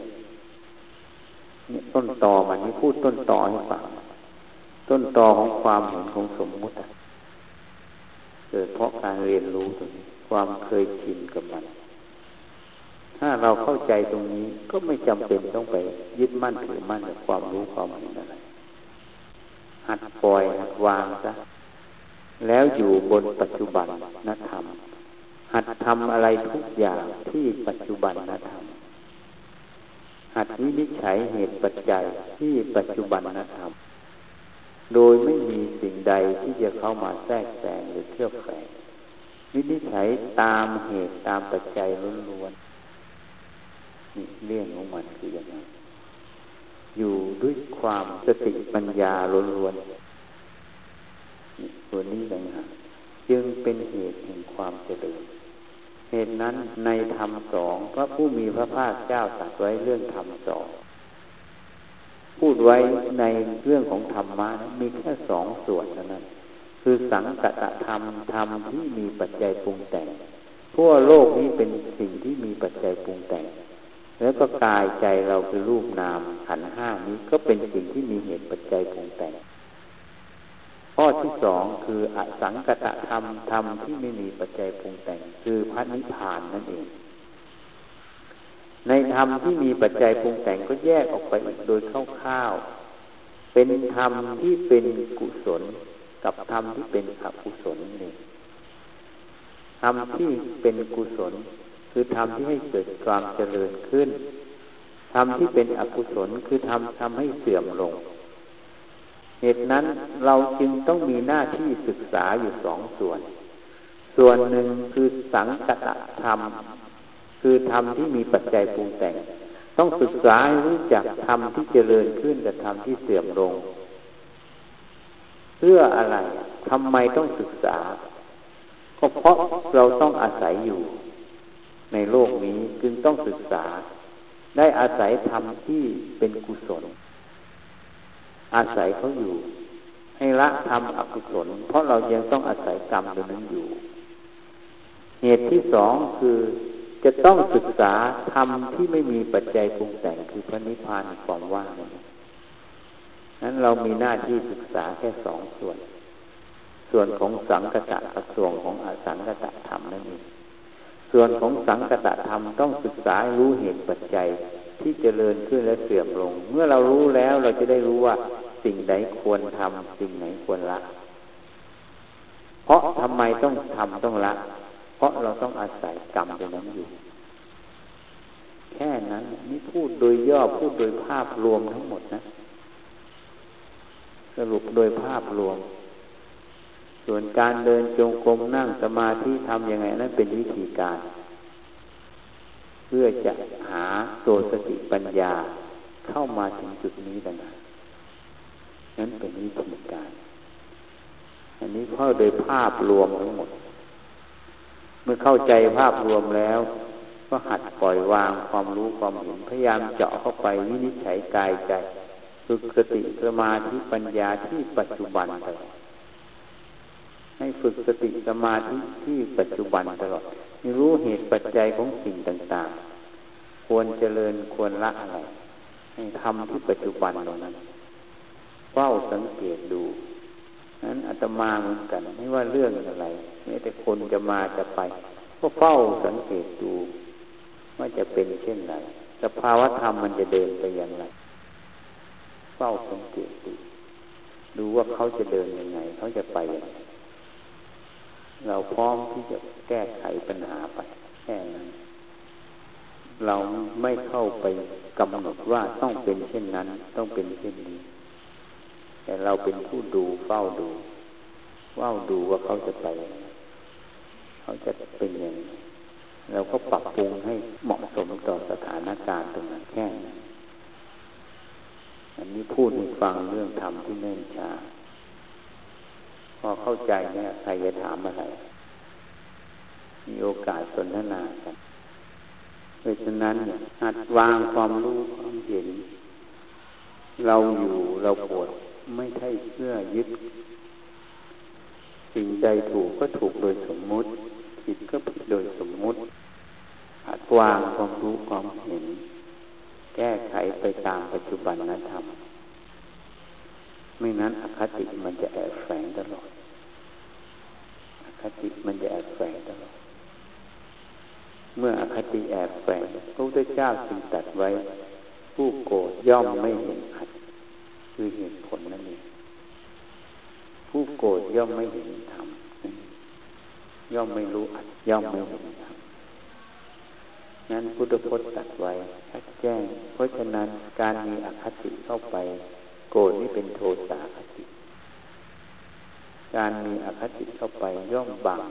ๆนี่ต้นตอมันนี่พูดต้นตอให้ฟังต้นตอของความเห็นของสมมุติเกิดเพราะการเรียนรู้ตรงนี้ความเคยชินกับมัน ถ้าเราเข้าใจตรงนี้ก็ไม่จำเป็นต้องไป ยึดมั่นถือมั่นกับความรู้ความเห็นอะไรหัดปล่อยหัดวางซะแล้วอยู่บนปัจจุบันนธรรม หัดทำอะไรทุกอย่างที่ปัจจุบันนธรรมหัดวินิจฉัยเหตุปัจจัยที่ปัจจุบันนธรรมโดยไม่มีสิ่งใดที่จะเข้ามาแทรกแซงหรือเชื่อแฝงวินิจฉัยตามเหตุตามปัจจัยล้วนๆนี่เรื่องของมันคืออย่างนั้นอยู่ด้วยความสติปัญญาล้วนๆตัวนี้เลยฮะจึงเป็นเหตุแห่งความเจริญ เหตุนั้นในธรรมสองพระผู้มีพระภาคเจ้าตรัสไว้เรื่องธรรมสองพูดไว้ในเรื่องของธรรมะมีแค่สองส่วนเท่านั้น คือสังกตธรรมธรรมที่มีปัจจัยปรุงแต่งทั่วโลกนี้เป็นสิ่งที่มีปัจจัยปรุงแต่ง แล้วก็กายใจเราคือรูปนามขันห้านี้ก็เป็นสิ่งที่มีเหตุปัจจัยปรุงแต่ง ข้อที่สองคืออสังกตธรรมธรรมที่ไม่มีปัจจัยปรุงแต่ง คือพระนิพพานนั่นเอง ในธรรมที่มีปัจจัยปรุงแต่งก็แยกออกไปโดยคร่าวๆเป็นธรรมที่เป็นกุศล กับธรรมที่เป็นอกุศลนี่ธรรมที่เป็นกุศล คือธรรมที่ให้เกิดความเจริญขึ้นธรรมที่เป็นอกุศลคือธรรมทำให้เสื่อมลง เหตุนั้นเราจึงต้องมีหน้าที่ศึกษาอยู่สองส่วน ส่วนหนึ่งคือสังกตธรรม คือธรรมที่มีปัจจัยปรุงแต่ง ต้องศึกษาให้รู้จักธรรมที่เจริญขึ้นกับธรรมที่เสื่อมลง เพื่ออะไรทำไมต้องศึกษา ก็เพราะเราต้องอาศัยอยู่ในโลกนี้จึงต้องศึกษา ได้อาศัยธรรมที่เป็นกุศล อาศัยเขาอยู่ ให้ละทำอกุศล เพราะเรายังต้องอาศัยกรรมตรงนั้นอยู่ เหตุที่สองคือจะต้องศึกษาธรรมที่ไม่มีปัจจัยปรุงแต่งคือพระนิพพานความว่างนั้นเรามีหน้าที่ศึกษาแค่สองส่วน ส่วนของสังกัตะกับส่วนของอสังกัตะธรรมนั่นเอง ส่วนของสังกตธรรมต้องศึกษารู้เหตุปัจจัยที่เจริญขึ้นและเสื่อมลง เมื่อเรารู้แล้วเราจะได้รู้ว่าสิ่งไหนควรทำสิ่งไหนควรละ เพราะทำไมต้องทำต้องละ เพราะเราต้องอาศัยกรรมตรงนั้นอยู่ แค่นั้นนี่พูดโดยย่อพูดโดยภาพรวมทั้งหมดนะ สรุปโดยภาพรวม ส่วนการเดินจงกรมนั่งสมาธิทำยังไงนั่นเป็นวิธีการ เพื่อจะหาตัวสติปัญญาเข้ามาถึงจุดนี้ต่างหากนั้นเป็นวิธีการ อันนี้เข้าโดยภาพรวมทั้งหมด เมื่อเข้าใจภาพรวมแล้ว ก็หัดปล่อยวางความรู้ความเห็นพยายามเจาะเข้าไปวินิจฉัยกายใจฝึกสติสมาธิปัญญาที่ปัจจุบันตลอด ให้ฝึกสติสมาธิที่ปัจจุบันตลอดรู้เหตุปัจจัยของสิ่งต่างๆ ควรเจริญควรละอะไรให้ทำที่ปัจจุบันตรงนั้นเฝ้าสังเกตดูนั้นอาตมาเหมือนกัน ไม่ว่าเรื่องอะไรแม้แต่คนจะมาจะไป ก็เฝ้าสังเกตดู ว่าจะเป็นเช่นไรสภาวะธรรมมันจะเดินไปอย่างไรเฝ้าสังเกตดูดูว่าเขาจะเดินยังไง เขาจะไปยังไง เราพร้อมที่จะแก้ไขปัญหาไปแค่นั้น เราไม่เข้าไปกำหนดว่าต้องเป็นเช่นนั้น ต้องเป็นเช่นนี้ แต่เราเป็นผู้ดูเฝ้าดูเฝ้าดูว่าเขาจะไป เขาจะเป็นยังไงเราก็ปรับปรุงให้เหมาะสมต่อสถานการณ์ตรงนั้นแค่นั้นอันนี้พูดให้ฟังเรื่องธรรมที่เนื่นช้า พอเข้าใจเนี่ยใครจะถามอะไร มีโอกาสสนทนากันเพราะฉะนั้นเนี่ยหัดวางความรู้ความเห็น เราอยู่เราปวดไม่ใช่เพื่อยึด สิ่งใดถูกก็ถูกโดยสมมุติผิดก็ผิดโดยสมมุติหัดวางความรู้ความเห็น แก้ไขไปตามปัจจุบันนธรรม ไม่นั้นอคติมันจะแอบแฝงตลอดอคติมันจะแอบแฝงตลอด เมื่ออคติแอบแฝงพระพุทธเจ้าจึงตัดไว้ ผู้โกรธย่อมไม่เห็นอัดคือเหตุผลนั่นเองผู้โกรธย่อมไม่เห็นธรรมย่อมไม่รู้อัดย่อมไม่เห็นธรรมนั้นพุทธพจน์ตัดไว้ชัดแจ้ง เพราะฉะนั้นการมีอคติเข้าไป โกรธนี่เป็นโทสะคติ การมีอคติเข้าไปย่อมบัง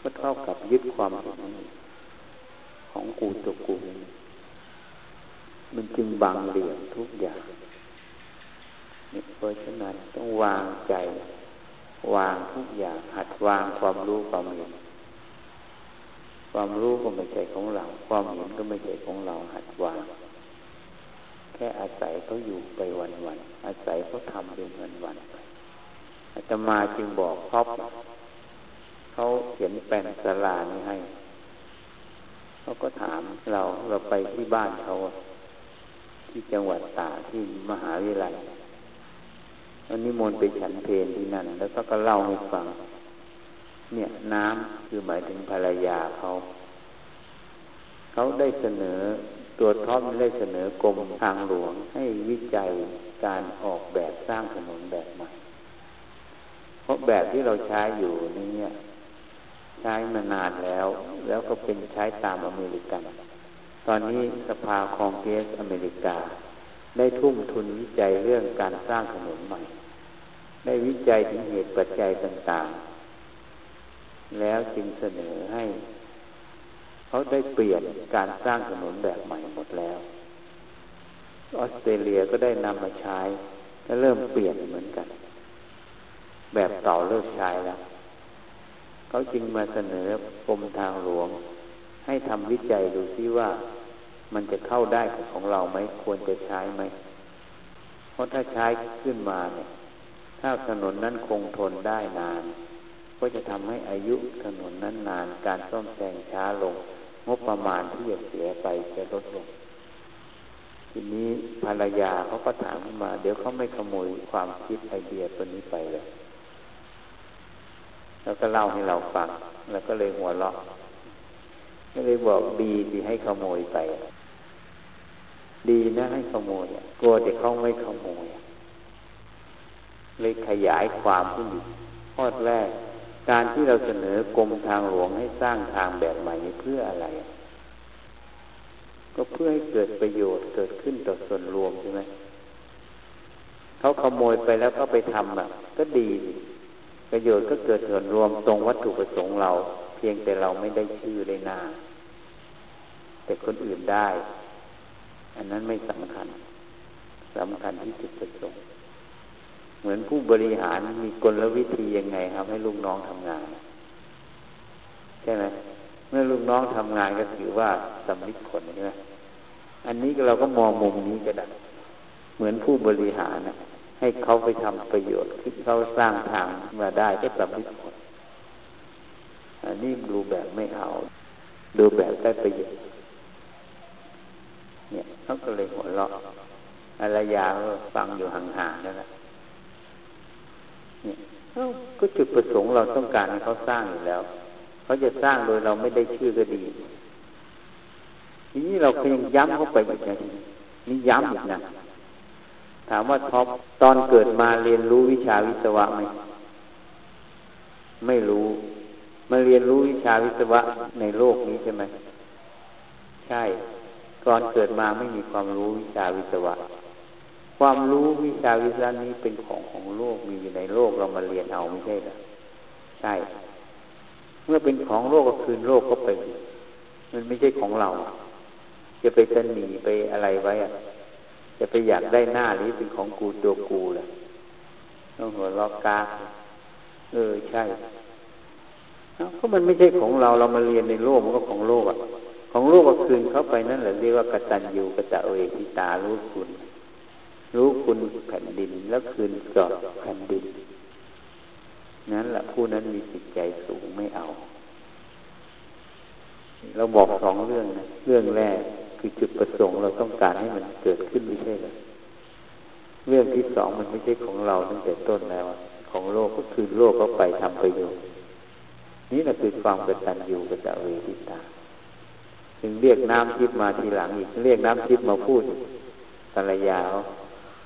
ก็เท่ากับยึดความเห็นของกูตัวกู มันจึงบังเหลี่ยมทุกอย่างเนี่ยเพราะฉะนั้นต้องวางใจ วางทุกอย่างหัดวางความรู้ความเห็นความรู้ก็ไม่ใช่ของเรา ความเห็นก็ไม่ใช่ของเราหัดวาง แค่อาศัยเขาอยู่ไปวันวันอาศัยเขาทำเป็นวันวันอาตมาจึงบอกครอบเขาเขียนแปลนสลานี้ให้เขาก็ถามเราเราไปที่บ้านเขาที่จังหวัดตาที่มหาวิทยาลัยวันนี้มนไปฉันเพลที่นั่น แล้วก็ก็เล่าให้ฟัง เนี่ยน้ำคือหมายถึงภรรยาเขา เขาได้เสนอ ตัวท็อปได้เสนอกรมทางหลวงให้วิจัยการออกแบบสร้างถนนแบบใหม่ เพราะแบบที่เราใช้อยู่นี่ใช้มานานแล้ว แล้วก็เป็นใช้ตามอเมริกัน ตอนนี้สภาคองเกรสอเมริกา ได้ทุ่มทุนวิจัยเรื่องการสร้างถนนใหม่ ได้วิจัยถึงเหตุปัจจัยต่างๆ แล้วจึงเสนอให้ เขาได้เปลี่ยนการสร้างถนนแบบใหม่หมดแล้ว ออสเตรเลียก็ได้นำมาใช้และเริ่มเปลี่ยนเหมือนกัน แบบเก่าเลิกใช้แล้วเขาจึงมาเสนอกรมทางหลวง ให้ทำวิจัยดูซิว่ามันจะเข้าได้ของเราไหมควรจะใช้ไหม เพราะถ้าใช้ขึ้นมาเนี่ย ถ้าถนนนั้นคงทนได้นาน ก็จะทำให้อายุถนนนั้นนาน การซ่อมแซมช้าลง งบประมาณที่จะเสียไปจะลดลง ทีนี้ภรรยาเขาก็ถามมา เดี๋ยวเขาไม่ขโมยความคิดไอเดียตัวนี้ไปเลย แล้วก็เล่าให้เราฟัง แล้วก็เลยหัวเราะก็เลยบอกดีที่ให้ขโมยไป ดีนะให้ขโมยกลัวแต่เขาไม่ขโมยเลยขยายความขึ้นอีกข้อแรก การที่เราเสนอกรมทางหลวงให้สร้างทางแบบใหม่เพื่ออะไร ก็เพื่อให้เกิดประโยชน์เกิดขึ้นต่อส่วนรวมใช่ไหมเขาขโมยไปแล้วก็ไปทำอะ ก็ดี ประโยชน์ก็เกิดส่วนรวมตรงวัตถุประสงค์เรา เพียงแต่เราไม่ได้ชื่อได้นาแต่คนอื่นได้ อันนั้นไม่สำคัญสำคัญที่จุดประสงค์ เหมือนผู้บริหารมีกลวิธียังไงครับให้ลูกน้องทำงาน ใช่ไหมเมื่อลูกน้องทำงานก็ถือว่าสำลิดผลใช่ไหมอันนี้เราก็มองมุมนี้ก็ได้เหมือนผู้บริหารนะให้เขาไปทำประโยชน์ที่เขาสร้างทางมาได้ก็สำลิดผลอันนี้ดูแบบไม่เอา ดูแบบได้ประโยชน์เนี่ยเขาก็เลยหัวเราะอารยาก็ฟังอยู่ห่างๆนั่นแหละ ก็จุดประสงค์เราต้องการให้เขาสร้างอยู่แล้ว เขาจะสร้างโดยเราไม่ได้ชื่อก็ดี ทีนี้เราเพียงย้ำเข้าไปอีกนะนี่ย้ำอีกนะถามว่าท็อปตอนเกิดมาเรียนรู้วิชาวิศวะไหมไม่รู้ มาเรียนรู้วิชาวิศวะในโลกนี้ใช่ไหมใช่ ก่อนเกิดมาไม่มีความรู้วิชาวิศวะ ความรู้วิชาวิศวะนี้เป็นของของโลกมีอยู่ในโลกเรามาเรียนเอาไม่ใช่หรอใช่ เมื่อเป็นของโลกก็คืนโลกก็ไป มันไม่ใช่ของเรา จะไปสนีไปอะไรไว้อะจะไปอยากได้หน้าหรือเป็นของกูตัวกูแหละต้องหัวลอกกาเออใช่เพราะมันไม่ใช่ของเราเรามาเรียนในโลกมันก็ของโลกอะ ของโลกก็คืนเข้าไปนั่นแหละเรียกว่ากตัญญูกตะเวทิตารู้คุณ รู้คุณแผ่นดินแล้วคืนกอบแผ่นดิน นั้นแหละผู้นั้นมีจิตใจสูงไม่เอา เราบอกสองเรื่องนะเรื่องแรกคือจุดประสงค์เราต้องการให้มันเกิดขึ้นไม่ใช่หรอเรื่องที่สองมันไม่ใช่ของเราตั้งแต่ต้นแล้ว ของโลกก็คือโลกก็ไปทำประโยชน์นี่แหละคือความกตัญญูกตเวทิตาถึงเรียกน้ำทิพมาทีหลังอีกเรียกน้ำทิพมาพูดภรรยา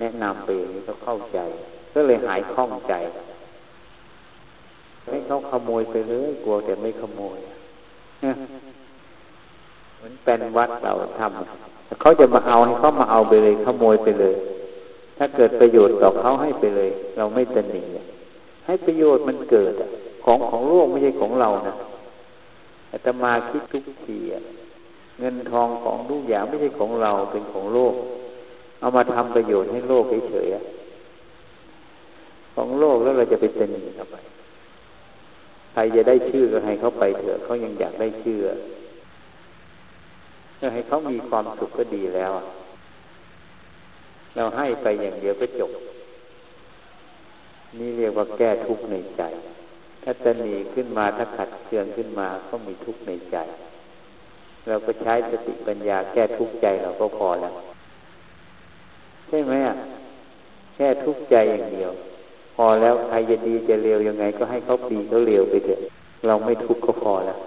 แนะนำไปอย่างนี้เขาเข้าใจ ก็เลยหายคล่องใจ ให้เขาขโมยไปเลยกลัวแต่ไม่ขโมยเหมือนเป็นวัดเราทำเขาจะมาเอาให้เขามาเอาไปเลยขโมยไปเลย ถ้าเกิดประโยชน์ต่อเขาให้ไปเลย เราไม่ตนีให้ประโยชน์มันเกิดของของโลกไม่ใช่ของเรานะอาตมาคิดทุกทีเงินทองของทุกอย่างไม่ใช่ของเราเป็นของโลก เอามาทำประโยชน์ให้โลกเฉยๆของโลกแล้วเราจะไปตนีทำไมใครจะได้ชื่อก็ให้เขาไปเถอะเขายังอยากได้ชื่อก็ให้เขามีความสุขก็ดีแล้วเราให้ไปอย่างเดียวก็จบ นี่เรียกว่าแก้ทุกข์ในใจ ถ้าจะหนีขึ้นมาถ้าขัดเคืองขึ้นมาก็มีทุกข์ในใจ เราก็ใช้สติปัญญาแก้ทุกข์ใจเราก็พอแล้ว ใช่ไหมอะแค่ทุกข์ใจอย่างเดียว พอแล้วใครจะดีจะเร็วยังไง ก็ให้เขาดีเขาเร็วไปเถอะ เราไม่ทุกข์ก็พอแล้ว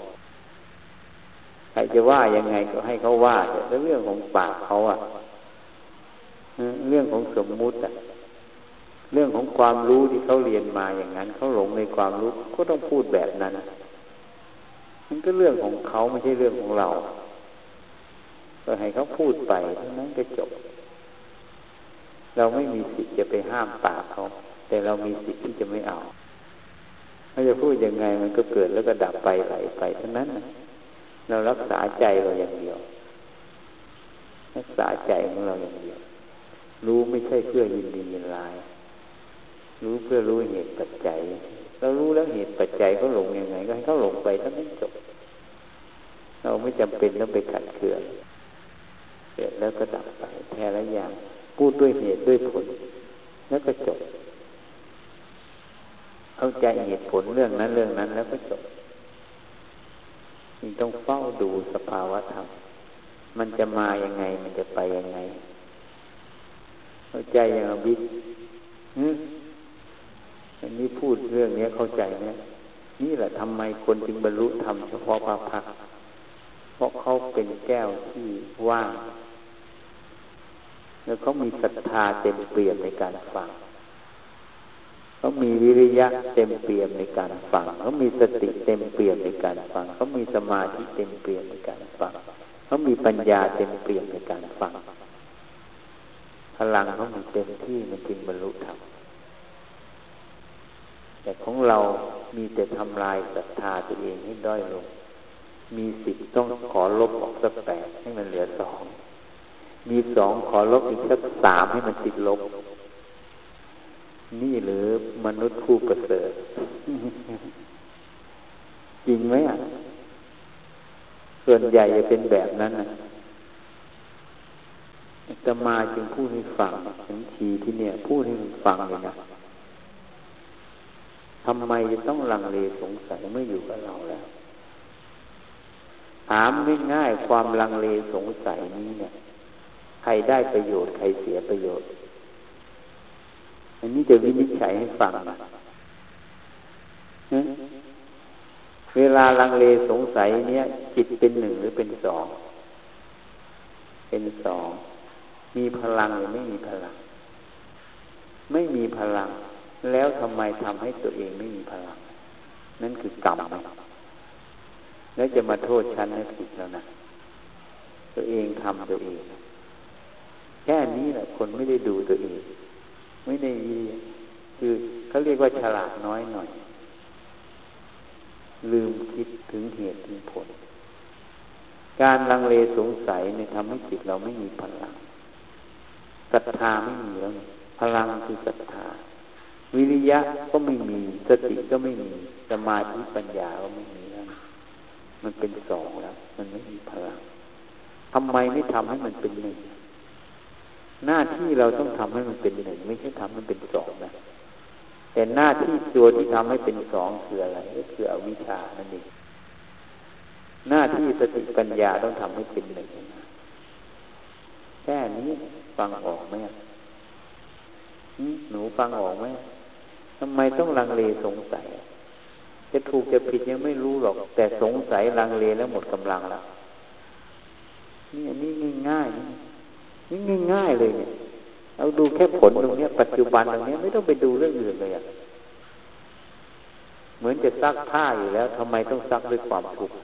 ใครจะว่ายังไงก็ให้เขาว่าเถอะแล้วเรื่องของปากเขาอะเรื่องของสมมุติอะเรื่องของความรู้ที่เขาเรียนมาอย่างนั้นเขาหลงในความรู้ก็ต้องพูดแบบนั้นมันก็เรื่องของเขาไม่ใช่เรื่องของเรา ก็ให้เขาพูดไปเท่านั้นก็จบ เราไม่มีสิทธิ์จะไปห้ามปากเขา แต่เรามีสิทธิ์ที่จะไม่เอาไม่จะพูดยังไงมันก็เกิดแล้วก็ดับไปไหลไปทั้งนั้นเรารักษาใจเราอย่างเดียว รักษาใจของเราอย่างเดียว รู้ไม่ใช่เพื่อยินดียินร้าย รู้เพื่อรู้เหตุปัจจัยเรารู้แล้วเหตุปัจจัยเขาหลงยังไง ก็ให้เขาหลงไปทั้งนั้นจบ เราไม่จำเป็นต้องไปขัดเคืองเกิดแล้วก็ดับไปแท้ละอย่าง พูดด้วยเหตุด้วยผล แล้วก็จบ เข้าใจเหตุผลเรื่องนั้นเรื่องนั้น แล้วก็จบมันต้องเฝ้าดูสภาวะธรรม มันจะมายังไง มันจะไปยังไง เข้าใจอย่างบิ๊กอันนี้พูดเรื่องนี้เข้าใจไหมนี่แหละทำไมคนจึงบรรลุธรรมเฉพาะพระพักเพราะเขาเป็นแก้วที่ว่าง แล้วเขามีศรัทธาเต็มเปี่ยมในการฟังเขามีวิริยะเต็มเปี่ยมในการฟังเขามีสติเต็มเปี่ยมในการฟังเขามีสมาธิเต็มเปี่ยมในการฟังเขามีปัญญาเต็มเปี่ยมในการฟังพลังเขามีเต็มที่มันจึงบรรลุธรรมแต่ของเรามีแต่ทำลายศรัทธาตัวเองให้ด้อยลง มีสิบต้องขอลบออกสักแปดให้มันเหลือสอง มีสองขอลบอีกสักสามให้มันติดลบ นี่หรือมนุษย์ผู้ประเสริฐ จริงไหมอะ ส่วนใหญ่จะเป็นแบบนั้นนะจะมาจึงพูดให้ฟังถึงทีที่เนี่ย พูดให้ฟังเลยนะทำไมจะต้องลังเลสงสัยเมื่ออยู่กับเราแล้ว ถามง่ายๆความลังเลสงสัยนี้เนี่ย ใครได้ประโยชน์ใครเสียประโยชน์ อันนี้จะวินิจฉัยให้ฟังนะเวลาลังเลสงสัยเนี้ยจิตเป็นหนึ่งหรือเป็นสอง เป็นสอง มีพลังหรือไม่มีพลัง ไม่มีพลัง แล้วทำไมทำให้ตัวเองไม่มีพลัง นั่นคือกรรมแล้วจะมาโทษฉันนะผิดแล้วนะ ตัวเองทำตัวเอง แค่นี้แหละคนไม่ได้ดูตัวเองไม่ได้คือเขาเรียกว่าฉลาดน้อยหน่อย ลืมคิดถึงเหตุถึงผล การลังเลสงสัยเนี่ยทำให้จิตเราไม่มีพลังศรัทธาไม่มีแล้วพลังคือศรัทธาวิริยะก็ไม่มีสติก็ไม่มีสมาธิปัญญาก็ไม่มีแล้วมันเป็นสองแล้ว มันไม่มีพลังทำไมไม่ทำให้มันเป็นหนึ่ง หน้าที่เราต้องทำให้มันเป็นหนึ่งไม่ใช่ทำให้มันเป็นสองนะแต่หน้าที่ตัวที่ทำให้เป็นสองคืออะไรก็คืออวิชชานั่นเองหน้าที่สติปัญญาต้องทำให้เป็นหนึ่งแค่นี้ฟังออกไหมหนูฟังออกไหมทำไมต้องลังเลสงสัย จะถูกจะผิดยังไม่รู้หรอก แต่สงสัยลังเลแล้วหมดกำลังแล้วนี่อันนี้ง่ายๆ นี่ง่าย ๆ เลยเนี่ยเราดูแค่ผลตรงนี้ปัจจุบันตรงนี้ไม่ต้องไปดูเรื่องอื่นเลยอะเหมือนจะซักผ้าอยู่แล้วทำไมต้องซักด้วยความทุกข์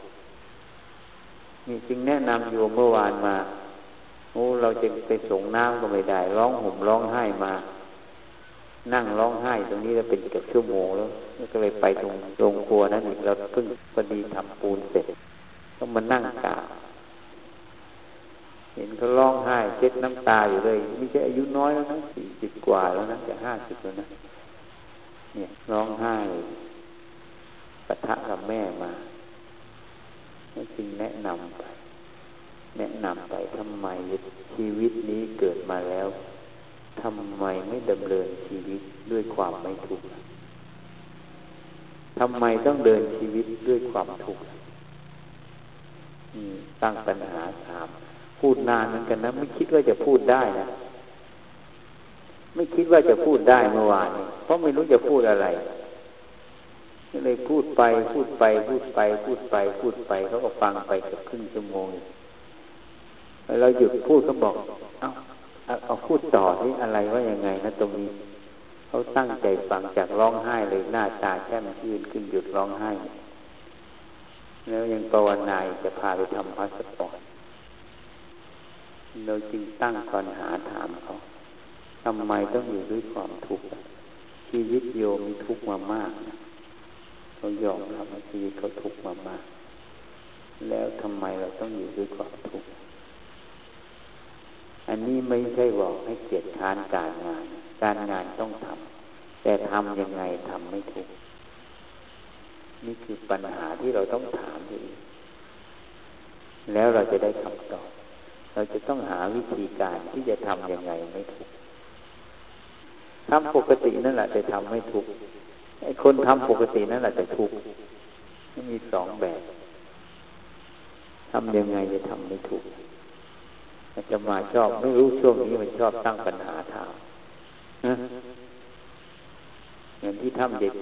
นี่จึงแนะนำโยมเมื่อวานมาโอ้เราจะไปส่งน้ำก็ไม่ได้ร้องห่มร้องไห้มา นั่งร้องไห้ตรงนี้แล้วเป็นเกือบชั่วโมงแล้วก็เลยไปตรงโรงครัวนั้นอีกเราเพิ่งพอดีทำปูนเสร็จก็มานั่งกราบ เห็นเขาร้องไห้เช็ดน้ำตาอยู่เลย ไม่ใช่อายุน้อยแล้วนะสี่สิบกว่าแล้วนะจะห้าสิบแล้วนะเนี่ยร้องไห้ปะทะกับแม่มาจึงแนะนำไป แนะนำไปทำไมชีวิตนี้เกิดมาแล้วทำไมไม่ดำเนินชีวิตด้วยความไม่ทุกข์ทำไมต้องเดินชีวิตด้วยความทุกข์ตั้งปัญหาถาม พูดนานเหมือนกันนะ ไม่คิดว่าจะพูดได้นะไม่คิดว่าจะพูดได้เมื่อวานเพราะไม่รู้จะพูดอะไรก็เลยพูดไป พูดไป พูดไป พูดไป พูดไปเขาก็ฟังไปกับครึ่งชั่วโมงเราหยุดพูดเขาบอก เอ้าเอาพูดต่อที่อะไรว่ายังไงนะตรงนี้เขาตั้งใจฟังจากร้องไห้เลยหน้าตาแค่มันยืนขึ้นหยุดร้องไห้ แล้วยังปวนายจะพาไปทำพาสปอร์ต เราจึงตั้งปัญหาถามเขาทำไมต้องอยู่ด้วยความทุกข์ชีวิตโยมมีทุกข์มามากนะเขายอมรับว่าชีวิตเขาทุกข์มามาก แล้วทำไมเราต้องอยู่ด้วยความทุกข์อันนี้ไม่ใช่บอกให้เกียรติค้านการงาน การงานต้องทำแต่ทำยังไงทำไม่ถูก นี่คือปัญหาที่เราต้องถามตัวเองแล้วเราจะได้คำตอบ เราจะต้องหาวิธีการที่จะทำยังไงไม่ถูกทำปกตินั่นแหละจะทำไม่ถูกไอ้คนทำปกตินั่นแหละจะถูกมีสองแบบทำยังไงจะทำไม่ถูกจะมาชอบไม่รู้ช่วงนี้มันชอบตั้งปัญหาถามอย่างที่ทำเด็ก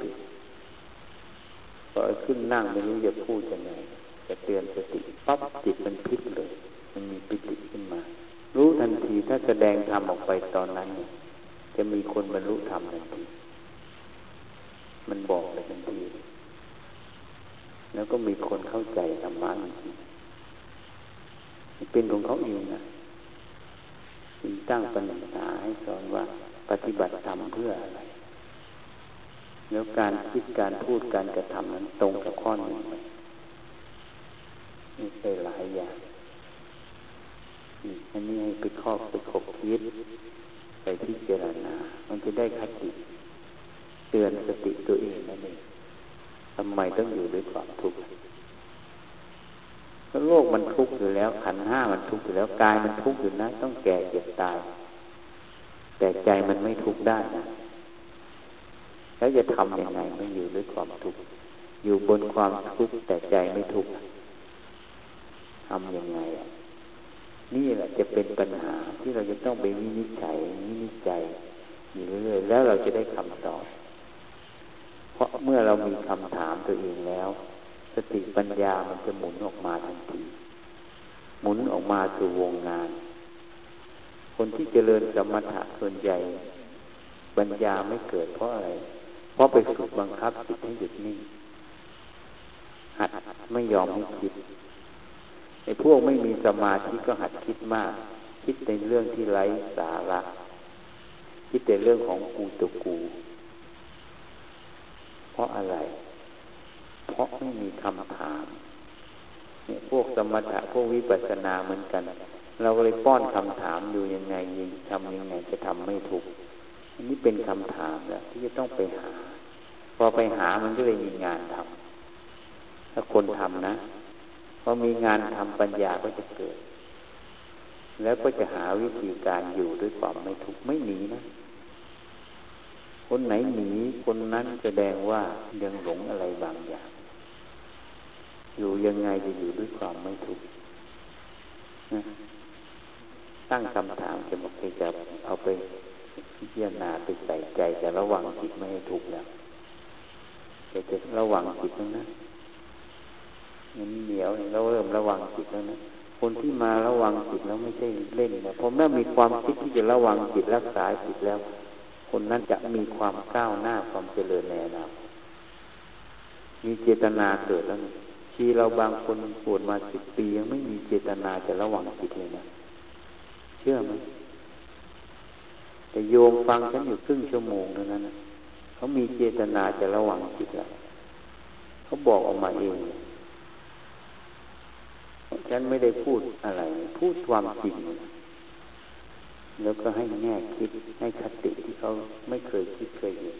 พอขึ้นนั่งไม่รู้จะพูดยังไงจะเตือนสติปั๊บจิตมันพลิกเลย มันมีปิติขึ้นมา รู้ทันทีถ้าแสดงธรรมออกไปตอนนั้นเนี่ยจะมีคนบรรลุธรรมทันที มันบอกเลยทันที แล้วก็มีคนเข้าใจธรรมะจริงเป็นของเขาเองนะจึงตั้งปัญหาให้สอนว่าปฏิบัติธรรมเพื่ออะไร แล้วการคิดการพูดการกระทำนั้นตรงกับข้อหนึ่งไหมไม่ใช่หลายอย่าง อันนี้ให้ไปครอบไปขบคิดไปพิจารณา มันจะได้คติเตือนสติตัวเองนั่นเองทำไมต้องอยู่ด้วยความทุกข์โลกมันทุกข์อยู่แล้ว ขันห้ามันทุกข์อยู่แล้วกายมันทุกข์อยู่นะ ต้องแก่เจ็บตาย แต่ใจมันไม่ทุกข์ได้นะแล้วจะทำยังไงไม่อยู่ด้วยความทุกข์อยู่บนความทุกข์แต่ใจไม่ทุกข์ทำยังไงอะ นี่แหละจะเป็นปัญหาที่เราจะต้องไปวินิจฉัยวินิจฉัยอยู่เรื่อยๆแล้วเราจะได้คำตอบ เพราะเมื่อเรามีคำถามตัวเองแล้ว สติปัญญามันจะหมุนออกมาทันที หมุนออกมาสู่วงงาน คนที่เจริญสมถะส่วนใหญ่ปัญญาไม่เกิดเพราะอะไร เพราะไปฝึกบังคับจิตให้หยุดนิ่งหัดไม่ยอมให้คิด ไอ้พวกไม่มีสมาธิก็หัดคิดมาก คิดในเรื่องที่ไร้สาระ คิดในเรื่องของกูตัวกู เพราะอะไร เพราะไม่มีคำถามเนี่ยพวกสมถะพวกวิปัสสนาเหมือนกัน เราเลยป้อนคำถามอยู่ยังไงยิงทำยังไงจะทำไม่ถูกอันนี้เป็นคำถามแล้วที่จะต้องไปหา พอไปหามันก็เลยมีงานทำถ้าคนทำนะ อมีงานทำปัญญาก็จะเกิด แล้วก็จะหาวิธีการอยู่ด้วยความไม่ทุกข์ไม่หนีนะคนไหนหนีคนนั้นแสดงว่ายังหลงอะไรบางอย่าง อยู่ยังไงจะอยู่ด้วยความไม่ทุกข์ตั้งคำถามจะบอกจะเอาไปพิจารณาไปใส่ใจจะระวังจิตไม่ให้ทุกข์แล้วจะจะระวังจิตตรงนั้น มันเหนียวเราเริ่มระวังจิตแล้วนะคนที่มาระวังจิตแล้วไม่ใช่เล่นนะผมเมื่อมีความคิดที่จะระวังจิตรักษาจิตแล้ว คนนั้นจะมีความก้าวหน้าความเจริญในอนาคตมีเจตนาเกิดแล้วชีเราบางคนปวดมาสิบปียังไม่มีเจตนาจะระวังจิตเลยนะเชื่อไหมแต่โยมฟังฉันอยู่ครึ่งชั่วโมงนั้นนะเขามีเจตนาจะระวังจิตแล้วเขาบอกออกมาเอง ฉันไม่ได้พูดอะไร พูดความจริง แล้วก็ให้แง่คิดให้คติที่เขาไม่เคยคิดเคยเห็น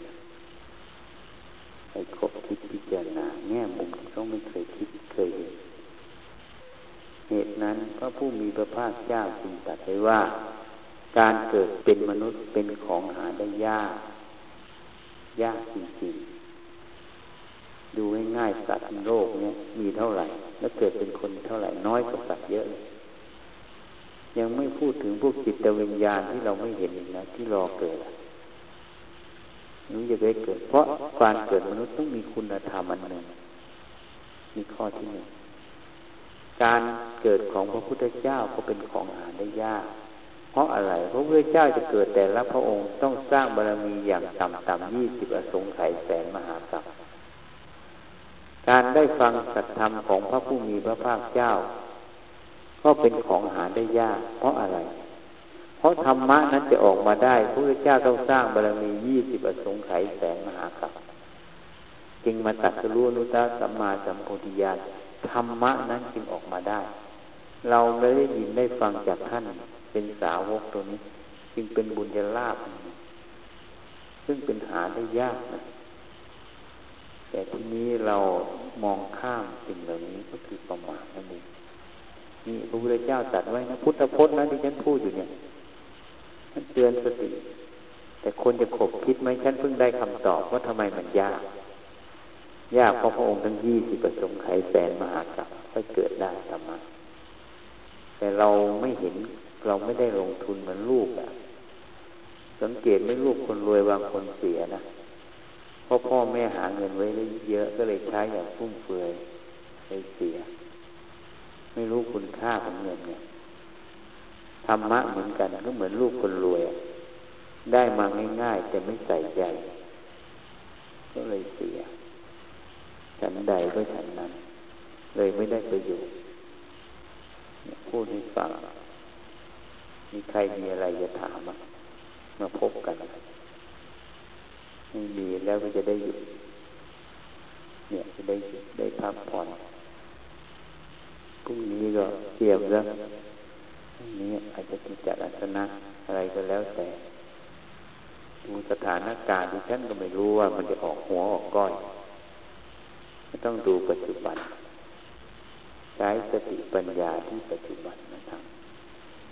ให้คบคิดพิจารณาแง่มุมที่เขาไม่เคยคิดเคยเห็นเหตุนั้นพระผู้มีพระภาคเจ้าจึงตรัสไว้ว่า การเกิดเป็นมนุษย์เป็นของหาได้ยาก ยากจริงๆ ดูง่ายๆสัตว์ในโลกนี้มีเท่าไหร่ แล้วเกิดเป็นคนเท่าไหร่น้อยกว่าสัตว์เยอะเลยยังไม่พูดถึงพวกจิตวิญญาณที่เราไม่เห็นนะที่รอเกิดนู้จะได้เกิด เพราะการเกิดมนุษย์ต้องมีคุณธรรมอันหนึ่งมีข้อที่หนึ่งการเกิดของพระพุทธเจ้าก็เป็นของหาได้ยาก เพราะอะไรพระพุทธเจ้าจะเกิดแต่ละพระองค์ต้องสร้างบารมีอย่างต่ำๆยี่สิบอสงไขยแสนมหากรัป การได้ฟังสัจธรรมของพระผู้มีพระภาคเจ้า ก็เป็นของหาได้ยาก เพราะอะไร เพราะธรรมะนั้นจะออกมาได้พระพุทธเจ้าต้องสร้างบารมียี่สิบอสงไขยแสนมหากรัปจึงมาตัดสรู้นุตตะสัมมาสัมโพธิญาณธรรมะนั้นจึงออกมาได้ เราไม่ได้ยินได้ฟังจากท่านเป็นสาวกตัวนี้ จึงเป็นบุญญาลาภซึ่งเป็นหาได้ยากนะ แต่ทีนี้เรามองข้ามสิ่งเหล่านี้ก็คือประมาทนั่นเองนี่พระพุทธเจ้าตรัสไว้นะพุทธพจน์นะที่ฉันพูดอยู่เนี่ยมันเตือนสติ แต่คนจะขบคิดไหมฉันเพิ่งได้คำตอบว่าทำไมมันยาก ยากเพราะพระองค์ทั้งยี่สิบประสงค์ไขแสนมหากรัปค่อยเกิดได้ธรรมะแต่เราไม่เห็นเราไม่ได้ลงทุนเหมือนลูกอะสังเกตไม่ลูกคนรวยบางคนเสียนะ เพราะพ่อแม่หาเงินไว้ได้เยอะก็เลยใช้อย่างฟุ่มเฟือยเลยเสีย ไม่รู้คุณค่าของเงินเนี่ยธรรมะเหมือนกันก็เหมือนลูกคนรวยได้มาง่ายๆแต่ไม่ใส่ใจ ก็เลยเสีย ฉันใดก็ฉันนั้น เลยไม่ได้ประโยชน์พูดให้ฟังมีใครมีอะไรจะถามมาพบกัน ไม่มีแล้วก็จะได้หยุดเนี่ยจะได้หยุดได้พักผ่อนพรุ่งนี้ก็เทียบแล้วพรุ่งนี้อาจจะกิจลักษณะอะไรก็แล้วแต่ดูสถานการณ์ที่ฉันก็ไม่รู้ว่ามันจะออกหัวออกก้อยไม่ต้องดูปัจจุบัน ใช้สติปัญญาที่ปัจจุบันนะครับ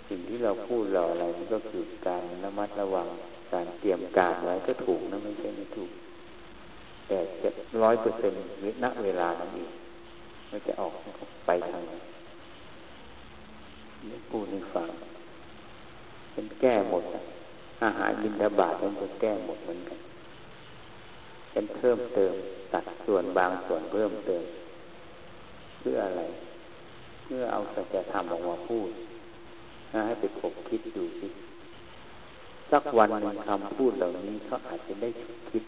สิ่งที่เราพูดเราอะไรมันก็คือการระมัดระวัง การเตรียมการไว้ก็ถูกนะไม่ใช่ไม่ถูก แต่จะร้อยเปอร์เซ็นต์วิณเวลานั้นเองมันจะออกไปทางไหนพูดให้ฟังเป็นแก้หมดอาหารบินทบาทมันจะแก้หมดเหมือนกันเป็นเพิ่มเติมตัดส่วนบางส่วนเพิ่มเติม เพื่ออะไร เพื่อเอาสัจธรรมออกมาพูดให้ไปคบคิดดูสิ สักวันหนึ่งคำพูดเหล่านี้เขาอาจจะได้คิด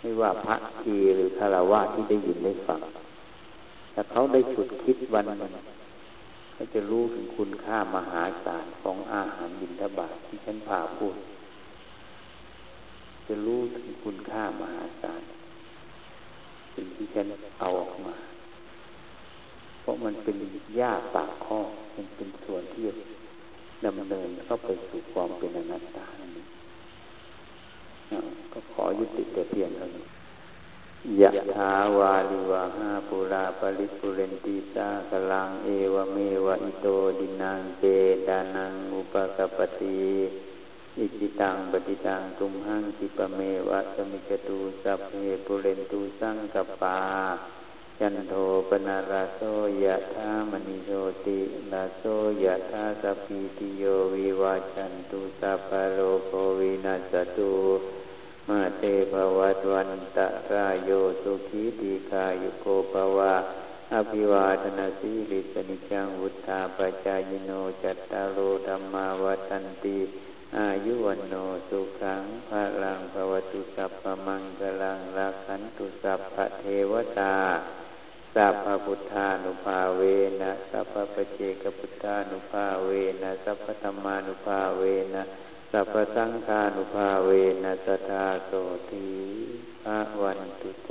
ไม่ว่าพระทีหรือคารวะที่ได้ยินได้ฟังแต่เขาได้ฉุดคิดวันหนึ่งเขาจะรู้ถึงคุณค่ามหาศาลของอาหารบิณฑบาตที่ฉันพาพูด จะรู้ถึงคุณค่ามหาศาลสิ่งที่ฉันเอาออกมา เพราะมันเป็นยาปากข้อมันเป็นส่วนที่ ดำเนินเข้าไปสู่ความเป็นอนัตตาก็ขอยุติแต่เพียงเท่านี้ยะถาวาริวะหาปูรา ปะริปูเรนติสาคะรังเอวะเมวะอิโต ทินนังเปตานังอุปะกัปปะติอิจฉิตังปัตถิตังตุมหัง ขิปปะเมวะ สะมิชฌะตุสัพเพปูเรนตุสังกัปปา จันโทปัณณะระโสยะถา มะณิโชติระโสยะถาสัพพีติโยวิวัชชันตุสัพพะโรโควินัสตุมาเตภวัตวันตะรายโยสุขีติคายุโกภวะอภิวาทนาสีลิสนิจังวุธาปจายโนจัตตารโอธรรมาวัตันติ อายุวันโนสุขังภาลังภวตุสัพพมังกลังรักขันตุสัพพเทวตา สัพพพุทธานุภาเวนะสัพพปเจกพุทธานุภาเวนะสัพพธรรมานุภาเวนะสัพพสังฆานุภาเวนะสตาโสทีพระวันตุเต